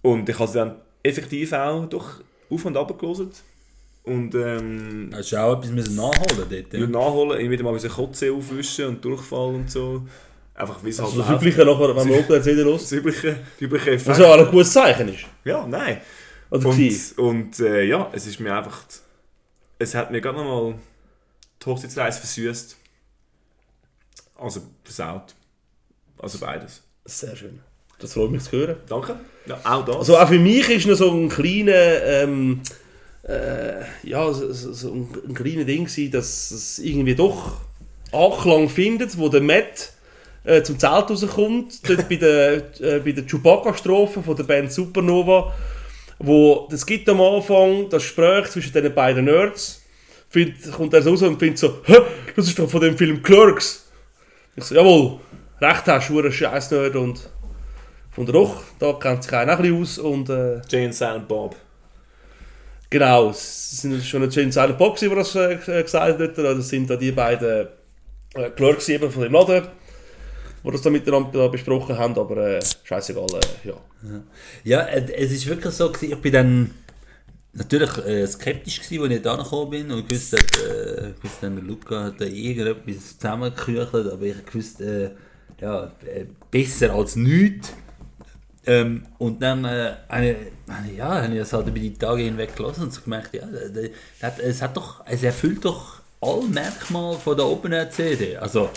Und ich habe sie dann effektiv auch doch auf und ab gelesen. Und ähm, Hast du auch etwas müssen nachholen dort? ja. Ja? nachholen, immer wieder mal ein Kotze aufwischen und Durchfall und so. Einfach wie es also das halt läuft. Übliche nachher, wenn man Open CD los. Das übliche, die übliche Effekt. Was ja auch ein gutes Zeichen ist. Ja, nein. Oder Und, gewesen. und äh, ja, es ist mir einfach. Es hat mir gerade nochmal die Hochzeitsreise versüßt. Also versaut. Also beides. Sehr schön. Das freut mich zu hören. Danke. Ja, auch das. Also auch für mich ist noch so ein kleiner, ähm, äh, ja, so, so ein, ein kleiner Ding gewesen, dass es irgendwie doch Anklang findet, wo der Matt äh, zum Zelt rauskommt, [LAUGHS] dort bei der, äh, der Chewbacca-Strophe von der Band Supernova, wo das gibt am Anfang das Gespräch zwischen den beiden Nerds, find, kommt er raus und findet so, das ist doch von dem Film Clerks. Ich so, jawohl, recht hast, du scheiß Nerd und von der Doch, da kennt sich einer ein bisschen aus und äh, Jane Silent Bob. Genau, es sind schon Jane Silent Bob, der das äh, gesagt hat, das sind da die beiden äh, Clerks eben von dem Laden, die das da miteinander besprochen haben, aber äh, scheißegal, äh, ja. Ja, äh, es ist wirklich so, ich bin dann natürlich äh, skeptisch gewesen, als ich da gekommen bin und gewusst, hat, äh, gewusst dann, Luca hat da irgendetwas zusammengeküchelt, aber ich wusste, äh, ja, äh, besser als nichts. Ähm, und dann äh, eine, eine, ja, habe ich das halt über die Tage hinweg gelassen und so gemerkt, ja, hat, es, hat doch, es erfüllt doch alle Merkmale von der Open CD. Also,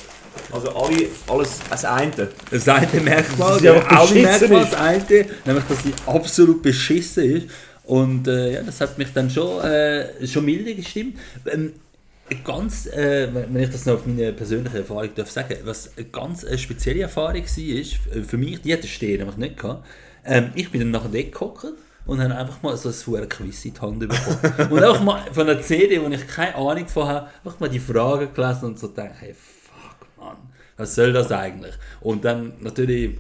Also alle, alles als eine. das eine Merkmal, Dass sie ja, alle Merkmale ist. das eine, nämlich dass sie absolut beschissen ist. Und äh, ja, das hat mich dann schon, äh, schon milde gestimmt. Ähm, ganz, äh, wenn ich das noch auf meine persönliche Erfahrung darf sagen, was eine ganz äh, spezielle Erfahrung war, ist, äh, für mich, die hatte Stehen nämlich nicht gehabt. Ähm, ich bin dann nachher dort gehockt und habe einfach mal so ein verdammtes Quiz in die Hand bekommen. [LAUGHS] und einfach mal von einer CD, wo ich keine Ahnung von habe, einfach mal die Fragen gelesen und so gedacht, hey, fuck, Mann, was soll das eigentlich? Und dann natürlich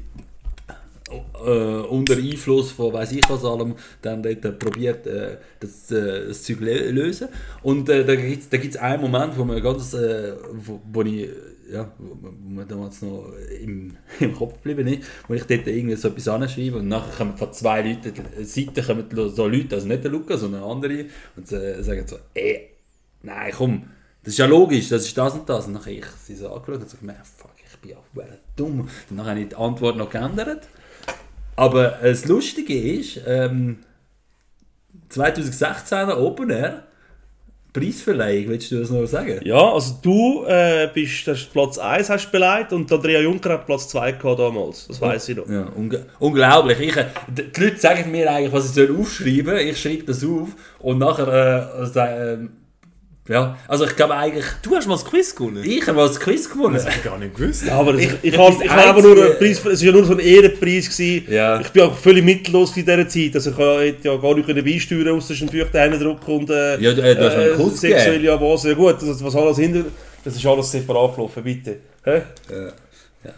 äh, unter Einfluss von weiß ich was allem dann dort äh, probiert äh, das, äh, das Zeug lösen. Und äh, da gibt es da gibt's einen Moment wo man ganz äh, wo, wo ich ja, wo, mir damals noch im, [LAUGHS] im Kopf geblieben ist, wo ich dort irgendwie so etwas anschreibe und nachher kommen von zwei Leuten, Seiten kommen so Leute, also nicht der Lukas, sondern andere und äh, sagen so, ey, nein komm, das ist ja logisch, das ist das und das. Und habe ich sie so angeschaut und so gemerkt, fuck, ich bin ja dumm. Und dann habe ich die Antwort noch geändert aber äh, das Lustige ist, ähm, 2016 Open Air, Preisverleihung, willst du das noch sagen? Ja, also du äh, bist das Platz 1 hast beleidigt und Andrea Juncker hat Platz 2 gehabt damals, das weiß ich noch. Ja, unge unglaublich. Ich, äh, die Leute sagen mir eigentlich, was ich soll aufschreiben soll. Ich schreibe das auf und nachher äh, ähm, Ja, also ich glaube eigentlich, Du hast mal das Quiz gewonnen. ich habe mal das Quiz gewonnen. Das habe ich gar nicht gewusst. Ja, aber ich, ich, ich habe aber nur einen Preis, es war ja nur so ein Ehrenpreis. Gewesen. Ja. Ich bin auch völlig mittellos in dieser Zeit. Also ich hätte ja gar nicht können beisteuern aus den Feuchten drucken und äh, Ja, du- äh, du hast einen Kuss sexuelle Avance. Ja gut, das, was alles hinter... Das ist alles separat gelaufen, bitte. Hä?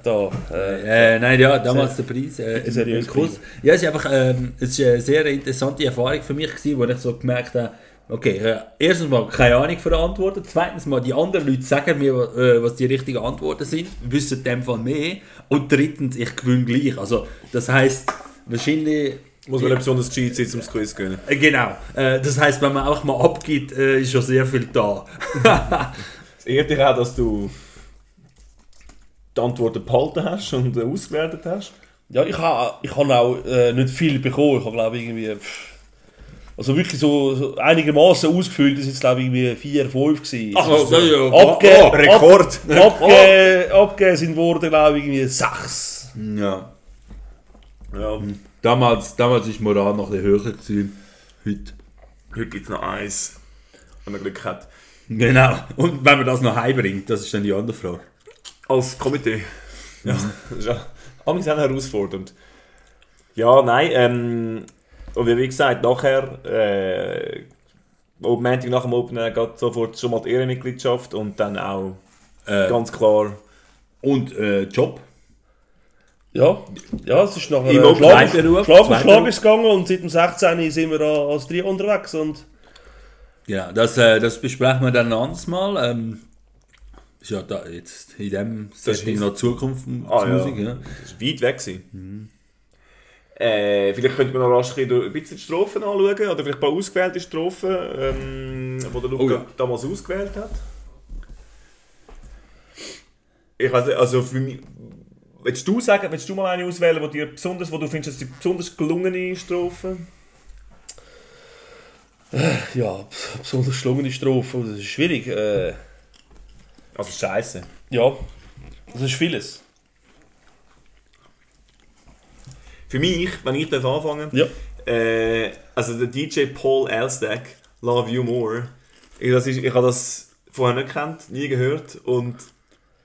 Da, äh, Äh, nein, ja, damals der Preis. Äh, seriös im Kurs. Ja, es ist einfach ähm, es ist eine sehr interessante Erfahrung für mich gewesen, wo ich so gemerkt habe, okay, äh, erstens mal keine Ahnung von der Antworten, zweitens mal die anderen Leute sagen mir, äh, was die richtigen Antworten sind, wissen in dem Fall mehr und drittens, ich gewinne gleich. Also, das heisst, wahrscheinlich... Muss man nicht besonders gescheit sein, um das Quiz zu gewinnen. Äh, Genau. Das heisst, wenn man einfach mal abgibt, ist schon sehr viel da. [LAUGHS] Es ehrt dich auch, dass du die Antworten behalten hast und ausgewertet hast. ja, ich habe ich hab auch äh, nicht viel bekommen. Ich habe glaube irgendwie... pff, Also wirklich so, so einigermaßen ausgefüllt, das ist glaube ich irgendwie 4, 5 gewesen. Ach, ja, ja. Abge Oh, Rekord! Ab abge abgegeben sind worden, glaube ich, irgendwie 6. Ja. Ja, Damals, damals ist die Moral noch ein bisschen höher gewesen. Heute. heute gibt es noch eins, wenn man Glück hat. Genau. Und wenn man das noch heimbringt, das ist dann die andere Frage. Als Komitee. Ja, [LAUGHS] das ist ja amigs auch herausfordernd. Ja, nein, ähm, und wie gesagt, nachher, äh, am Montag nach dem Opener geht sofort schon mal die Ehrenmitgliedschaft und dann auch Äh, ganz klar und äh, Job. Ja, ja, es ist nachher äh, Schlag, Zweiberuf, Schlag auf. Schlag ist gegangen und seit dem 16. sind wir als Trio unterwegs und Ja, das, äh, das besprechen wir dann ein anderes Mal. Ähm, ist ja da jetzt in dem Setting ist- noch Zukunftsmusik. Ah, ja. ja. Das war weit weg. gewesen. Äh, vielleicht könnte man noch rasch ein bisschen die Strophen anschauen, oder vielleicht ein paar ausgewählte Strophen, ähm, die der Luca Oh ja. damals ausgewählt hat. Ich weiß nicht, also für mich... Willst du sagen, willst du mal eine auswählen, die dir besonders, wo du findest, dass die besonders gelungene Strophe? ja, pf, besonders schlungene Strophe, das ist schwierig. Äh, Also Scheiße. ja, das ist vieles. Für mich, wenn ich darf anfangen Ja. äh, also der DJ Paul Elstack, Love You More, ich, das ist, ich habe das vorher nicht gekannt, nie gehört und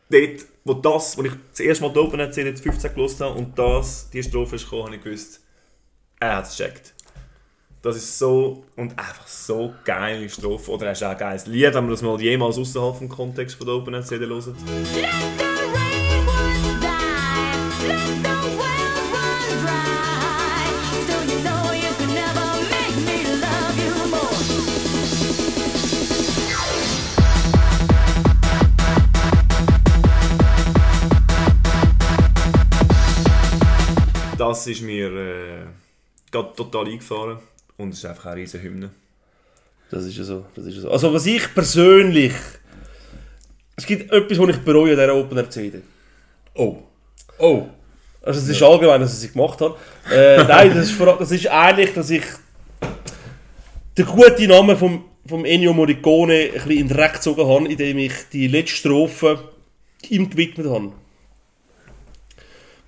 dort, wo das, wo ich das erste Mal die Open erzählt jetzt 15 gelost habe und das, die Strophe ist gekommen, habe ich gewusst, er hat es gecheckt. Das ist so und einfach so geile Strophe. Oder er ist auch ein geiles Lied, wenn man das mal jemals außerhalb vom Kontext von der Open erzählt hört. Das ist mir äh, gerade total eingefahren und es ist einfach eine riesige Hymne. Das ist ja so. Das ist ja so. Also was ich persönlich... Es gibt etwas, was ich bereue an dieser Open CD. Oh. Oh. Also es ist allgemein, dass ich sie gemacht habe. Äh, [LAUGHS] nein, das ist, vor das ist eigentlich, dass ich den guten Namen vom, vom Ennio Morricone ein bisschen in den Dreck gezogen habe, indem ich die letzte Strophe ihm gewidmet habe.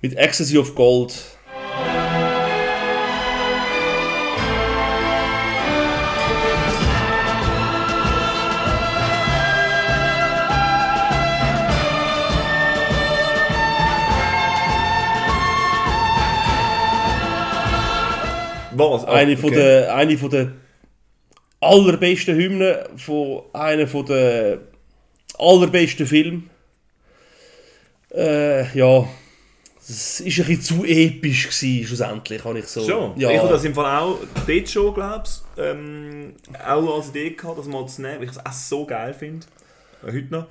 Mit Ecstasy of Gold. Was? Ah, Eine, von okay. der, eine von der allerbesten Hymnen von einem von der allerbesten Filmen. Äh, ja, es war ein bisschen zu episch gewesen, schlussendlich, habe ich so. Schon? Ja, Ich habe das im Fall auch dort schon, glaube ich, ähm, auch als Idee gehabt, das mal zu nehmen, weil ich es auch so geil finde. Äh, heute noch.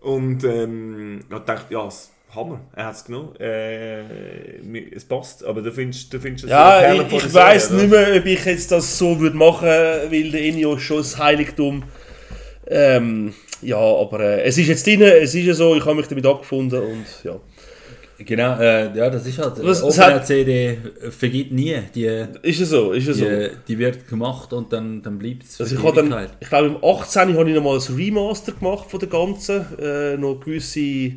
Und ähm, ich dachte, ja, es- Hammer, er hat es genommen. Äh, es passt, aber du findest, du findest es ja ich, ich oder? nicht mehr, ob ich jetzt das so würde machen würde, weil der Ennio ist schon das Heiligtum. Ähm, ja, aber äh, es ist jetzt drin, es ist ja so, ich habe mich damit abgefunden und ja. Genau, äh, ja, das ist halt. Was- es Open hat- CD vergibt nie. Die, Ist ja so, ist ja so. die, die wird gemacht und dann, dann bleibt es. Also ich, habe dann, ich glaube im 18. habe ich nochmal ein Remaster gemacht von der ganzen. Äh, noch gewisse,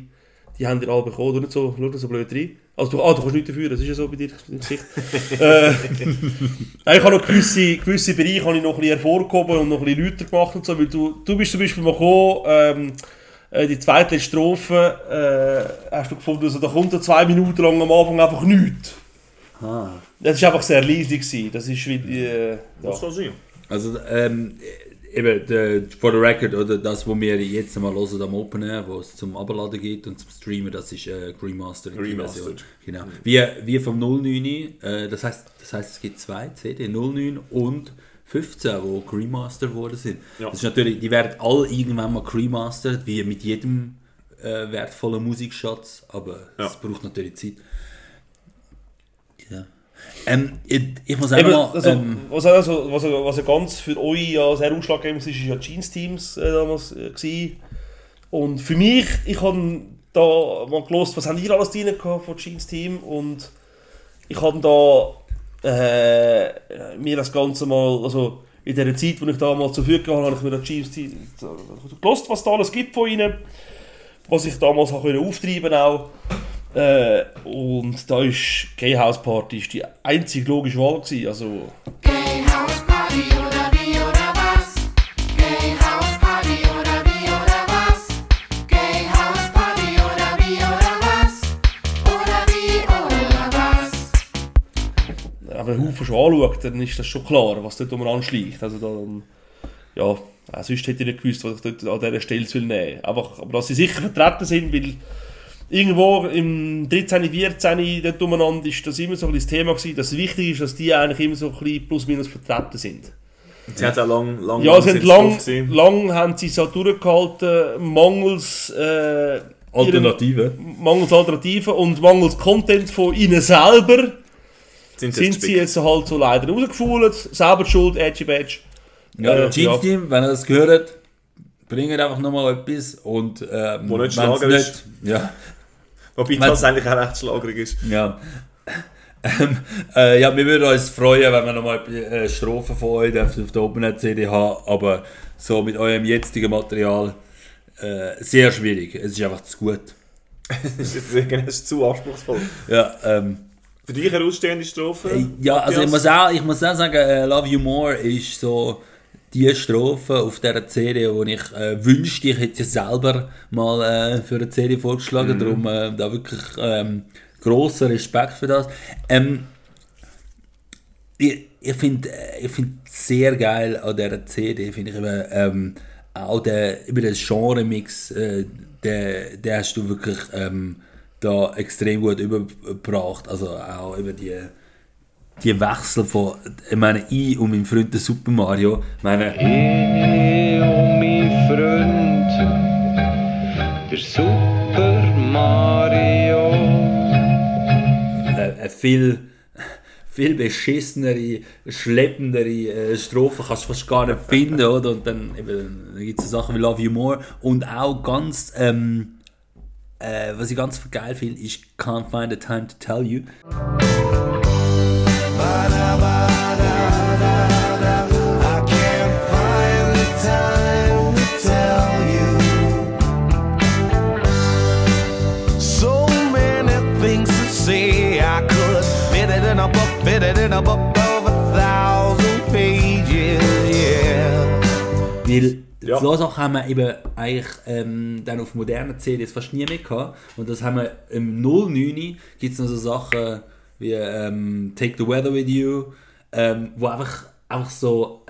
die haben die alle bekommen, du nicht so, schau nicht so blöd rein. Also du, ah, du kannst nichts dafür, das ist ja so bei dir im Gesicht. [LAUGHS] äh, ich habe noch gewisse, gewisse Bereiche habe ich noch ein bisschen hervorgehoben und noch ein bisschen lauter gemacht und so, weil du, du bist zum Beispiel mal gekommen, ähm, äh, die zweite Strophe äh, hast du gefunden, also da kommt zwei Minuten lang am Anfang einfach nichts. Ah. Das war einfach sehr leise. Gewesen. Das ist wie... Äh, ja. Was kann sein? Also, ähm, eben, der, for the record, oder das, was wir jetzt mal hören am Open Air, wo es zum Abladen geht und zum Streamen, das ist äh, Remastered. Remastered. Version. Genau. Wie, wie vom 09, äh, das, heißt, das heißt, es gibt zwei CD, 09 und 15, die Remastered worden sind. Ja. Das ist natürlich, die werden alle irgendwann mal remastered, wie mit jedem äh, wertvollen Musikschatz, aber Ja. es braucht natürlich Zeit. Ähm, ich, ich muss auch Eben, noch mal, also, ähm, was, also, was, was ja ganz für euch ja sehr ausschlaggebend ist, ist ja Jeans Teams äh, damals äh, gewesen. Und für mich, ich habe da mal gelost, was haben ihr alles drin gehabt von Jeans Team und ich habe da äh, mir das Ganze mal, also in der Zeit, wo ich da mal zur Verfügung hatte, habe ich mir das Jeans Team gelost, was da alles gibt von ihnen, was ich damals auch können auftreiben auch. Äh, und da ist Gay House Party ist die einzige logische Wahl gewesen. Also Gay House Party oder wie oder was? Gay House Party oder wie oder was? Gay House Party oder wie oder was? Oder wie oder was? wenn man Haufen schon anschaut, dann ist das schon klar, was dort umeinander schleicht. Also dann, ja, äh, sonst hätte ich nicht gewusst, was ich dort an dieser Stelle will nehmen will. Einfach, aber dass sie sicher vertreten sind, weil irgendwo im 13., 14. dort umeinander ist das immer so ein das Thema gewesen, dass es wichtig ist, dass die eigentlich immer so ein bisschen plus minus vertreten sind. Sie hat auch lang, lang Ja, sie jetzt lang, lang haben sie so durchgehalten, mangels äh, ihrem- Alternative. mangels Alternativen und mangels Content von ihnen selber sind, sind jetzt sie jetzt halt so leider rausgefuhlt, selber die schuld, Edgy Badge. Ja, Äh, Jeans Team, wenn ihr das gehört, bringt einfach nochmal etwas und ähm, Wo nicht Schlager ist. Ja, Wobei das eigentlich auch recht schlagerig ist. ja. Ähm, äh, ja, wir würden uns freuen, wenn wir nochmal äh, Strophen von euch auf der Open CD haben, aber so mit eurem jetzigen Material äh, sehr schwierig. Es ist einfach zu gut. [LAUGHS] das ist zu anspruchsvoll. Ja, ähm, Für dich eine ausstehende Strophe? Äh, Ja, also ich muss auch, ich muss auch sagen, äh, Love You More ist so die Strophe auf dieser CD, wo ich äh, wünschte, ich hätte sie selber mal äh, für eine CD vorgeschlagen. Darum äh, da wirklich ähm, großer Respekt für das. Ähm, ich ich finde äh, ich find sehr geil an dieser CD, finde ich eben, ähm, auch der, über den Genre-Mix, äh, den, den hast du wirklich ähm, da extrem gut übergebracht. Also auch über die, die Wechsel von, ich meine, ich und mein Freund der Super Mario, ich meine, Ich und mein Freund, der Super Mario. äh, eine viel, viel beschissenere, schleppendere äh, Strophe kannst du fast gar nicht finden, oder? Und dann, eben, dann gibt es so Sachen wie Love You More und auch ganz, ähm, äh, was ich ganz geil finde, ist Can't Find the Time to Tell You. Weil Ja. so Sachen haben wir eben eigentlich ähm, dann auf modernen CDs fast nie mehr gehabt. Und das haben wir im 09 gibt es noch so Sachen wie ähm, Take the Weather With You, ähm, wo einfach, einfach so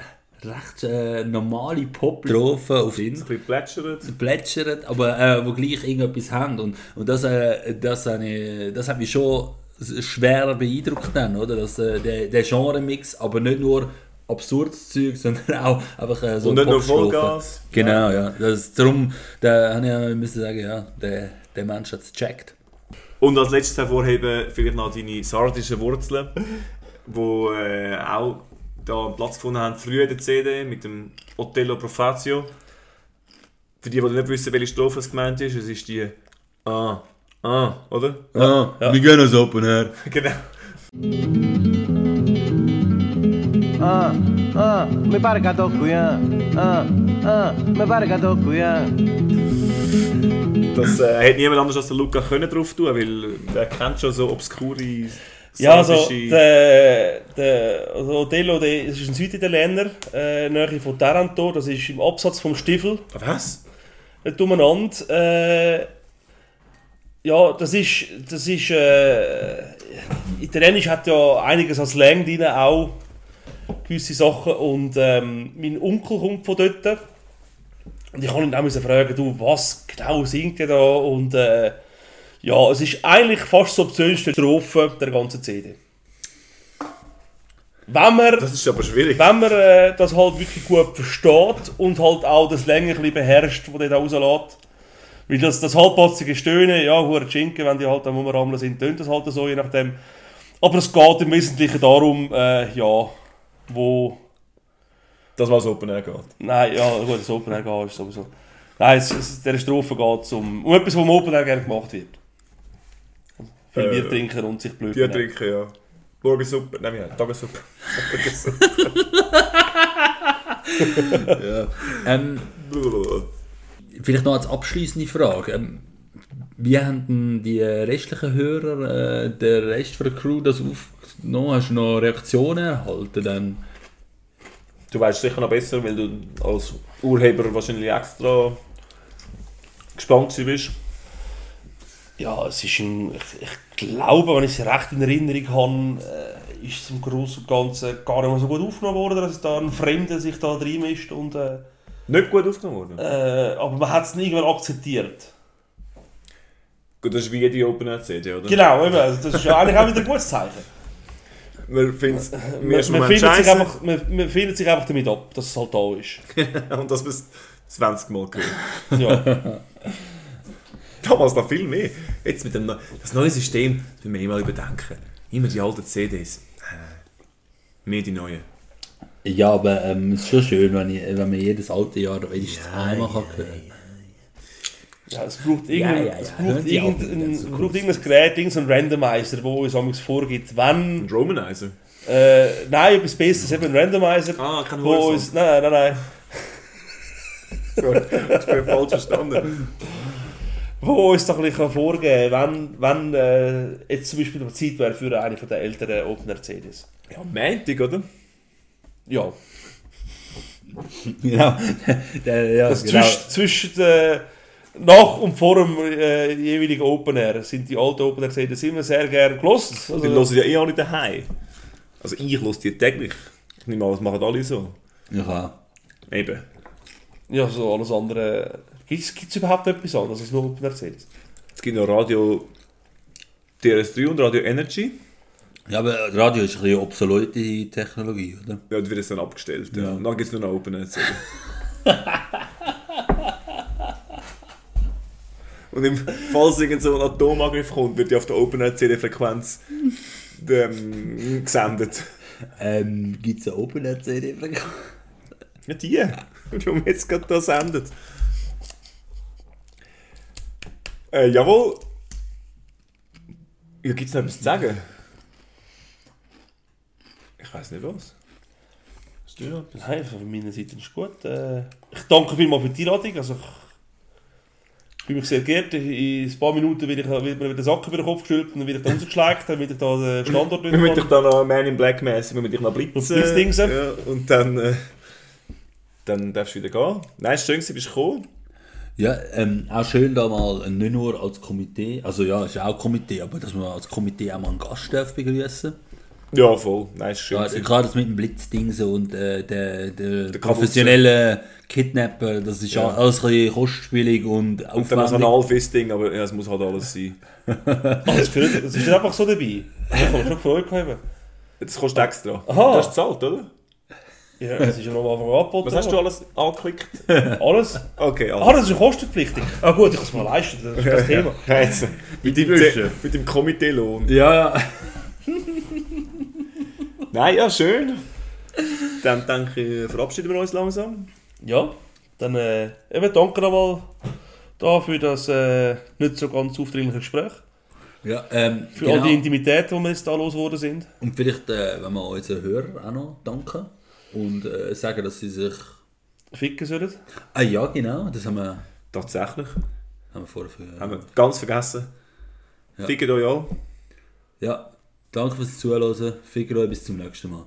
recht äh, normale Pop-Strophen auf Ein den bisschen plätschert. plätschern, aber äh, wo gleich irgendetwas haben. Und, und das, äh, das, ich- das hat mich schon schwer beeindruckt dann, oder? Das, äh, der, der Genre-Mix, aber nicht nur absurdes Zeug, [LAUGHS] sondern auch einfach äh, so Und nicht nur. Vollgas. Genau, ja. Das, darum da habe ich ja müssen sagen, ja, der, der Mensch hat es gecheckt. Und als letztes hervorheben vielleicht noch deine sardischen Wurzeln, [LAUGHS] wo äh, auch da einen Platz gefunden haben, früher in der CD mit dem Otello Profazio. Für die, die nicht wissen, welche Strophe es gemeint ist, es ist die Ah, ah, oder? Ah, wir gehen als Open Air. genau. Ah, ah, me pare che qui, ah, ah, ah, me che qui, ah. das äh, hat niemand anders als der Luca können drauf tun, weil der kennt schon so obskure Ja, also der, der also Otello, der, das ist ein Süditaliener, äh, nahe von Taranto, das ist im Absatz vom Stiefel, Was? nicht umeinander. Äh, ja, das ist, das ist, äh, Italienisch hat ja einiges als Slang drin, auch gewisse Sachen und ähm, mein Onkel kommt von dort und ich kann ihn auch fragen, du, was genau singt ihr da und äh, ja, es ist eigentlich fast so die schönste Strophe der ganzen CD. Wenn man, Das ist aber schwierig. wenn man äh, das halt wirklich gut versteht und halt auch das Länge ein bisschen beherrscht, das der da rauslässt. Weil das, das halbpatzige Stöhnen, ja, hure Schinken, wenn die halt am Umrammeln sind, tönt das halt so, je nachdem. Aber es geht im Wesentlichen darum, äh, ja, wo... Das was Open Air geht. Nein, ja, gut, das Open Air gehen ist sowieso... Nein, es, es, der Strophe geht es um, um etwas, was im Open Air gerne gemacht wird. Viel Äh, Bier trinken und sich blöd Bier trinken, ja. Morgensuppe, nein, [LAUGHS] [LAUGHS] ja, Tagessuppe. Ähm, vielleicht noch als abschließende Frage. Ähm, wie haben denn die restlichen Hörer, äh, der Rest von der Crew das aufgenommen? Hast du noch Reaktionen erhalten? Dann? Du weißt sicher noch besser, weil du als Urheber wahrscheinlich extra gespannt bist. Ja, es ist ein, ich, ich glaube, wenn ich es recht in Erinnerung habe, äh, ist es im Großen und Ganzen gar nicht mehr so gut aufgenommen worden, dass da ein Fremder sich da reinmischt und äh, Nicht gut aufgenommen worden. äh, aber man hat es nicht irgendwann akzeptiert. Gut, das ist wie jede Open CD, oder? Genau, eben, also das ist ja eigentlich auch wieder ein gutes Zeichen. Man findet es im Man, ersten man, Moment findet sich einfach, man, man findet sich einfach damit ab, dass es halt da ist. [LAUGHS] und das bis 20 Mal gehört. Ja. [LAUGHS] Damals noch viel mehr. Jetzt mit dem neu- das neue System, das müssen wir immer überdenken. Immer die alten CDs. Äh, mehr die neuen. Ja, aber ähm, es ist schon schön, wenn, ich, wenn man jedes alte Jahr wenigstens einmal kann hören Ja, es braucht, Ja, irgendein, ja, ja. Es Hören braucht, irgendein, das es ist braucht irgendein Gerät, irgendein Randomizer, der uns amigs vorgibt, wenn... Und Romanizer. Äh, nein, etwas Besseres, eben ein Randomizer. Ah, kein wo uns, nein, nein, nein. [LAUGHS] Sorry, das bin falsch verstanden. Wo uns doch ein bisschen vorgeben kann, wenn, wenn äh, jetzt zum Beispiel die Zeit wäre für eine von der älteren Opener CDs. Ja, Montag, oder? Ja. [LAUGHS] Genau. Der, ja, Das genau. zwischen, zwischen äh, nach und vor dem äh, jeweiligen Open Air sind die alten Open Air CDs immer sehr gerne gelost. Die Also, hören ja eh alle daheim. Also ich höre die täglich. Ich nehme an, das machen alle so. Ja. Eben. ja, so alles andere. Gibt es überhaupt etwas anderes als nur Open Air CDs? Es gibt noch Radio DRS3 und Radio Energy. Ja, aber Radio ist ein bisschen obsolete Technologie, oder? Ja, die wird jetzt dann abgestellt. Ja. Ja. Und dann gibt es nur noch Open Air CD. [LAUGHS] Und im, falls irgend so ein Atomangriff kommt, wird die auf der Open Air CD Frequenz ähm, gesendet. Ähm, Gibt es eine Open Air CD? Ja, die, die wir jetzt gerade da sendet. Äh, jawohl. Ja, gibt es noch etwas zu sagen? Ich weiß nicht was. Hast du noch etwas? Nein, von meiner Seite ist gut. Äh, ich danke vielmals für die Einladung. Also ich fühle mich sehr geehrt. In ein paar Minuten wird, ich, wird mir wieder der Sack über den Kopf gestülpt und dann wird ich da rausgeschlägt, damit ich da den Standort Wir müssen dich dann noch Man in Black mäßig, wir müssen dich noch blitzen. Blitzdingsen. Ja, und dann, äh, dann darfst du wieder gehen. Nein, schön, dass du bist gekommen. Ja, ähm, auch schön da mal nicht nur als Komitee, also ja, es ist auch Komitee, aber dass man als Komitee auch mal einen Gast darf begrüßen. Ja, voll. Nein, es ist schön. Ja, gewesen. gerade das mit dem Blitzding so und äh, der, der, Der professionelle Kidnapper, das ist Ja. alles ein bisschen kostspielig und und dann aufwendig. ein Alfist-Ding, aber ja, es muss halt alles sein. Das, gehört, das ist einfach so dabei. Ich habe mich schon gefreut. gehabt. Das kostet extra. Aha. Du hast gezahlt, oder? Ja, das ist ja noch am Anfang angeboten. Was hast du alles angeklickt? Alles? Okay, Ah, alles. das ist ja kostenpflichtig. Ah gut, ich kann es mir leisten, das ist das Thema. Jetzt, mit, dem, Wünsche. mit dem Komitee-Lohn. Ja, ja. Nein, ja, schön. Dann denke ich, verabschieden wir uns langsam. Ja, dann äh, eben danke nochmal da für das äh, nicht so ganz aufdringliche Gespräch. Ja, ähm, für genau. all die Intimität, die wir jetzt da losgeworden sind. Und vielleicht, äh, wenn wir unseren Hörern auch noch danken und äh, sagen, dass sie sich... Ficken sollen. Ah ja, genau, das haben wir... Tatsächlich. Haben wir vorher... Haben wir ganz vergessen. Ja. Ficken euch auch. Ja, Danke fürs Zuhören. Ficker bis zum nächsten Mal.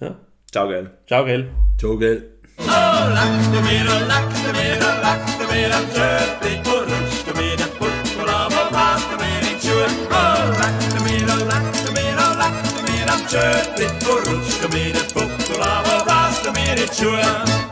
Ja. Ciao, gell. Ciao, gell. Ciao, gell. Oh, lack du mir, lack du mir, lack du mir am Schöpfig und rutsch du mir den Putz und aber pass du mir in die Schuhe. Oh, lack du mir, lack du mir, lack du mir am Schöpfig und rutsch du mir den Putz und aber pass du mir in die Schuhe.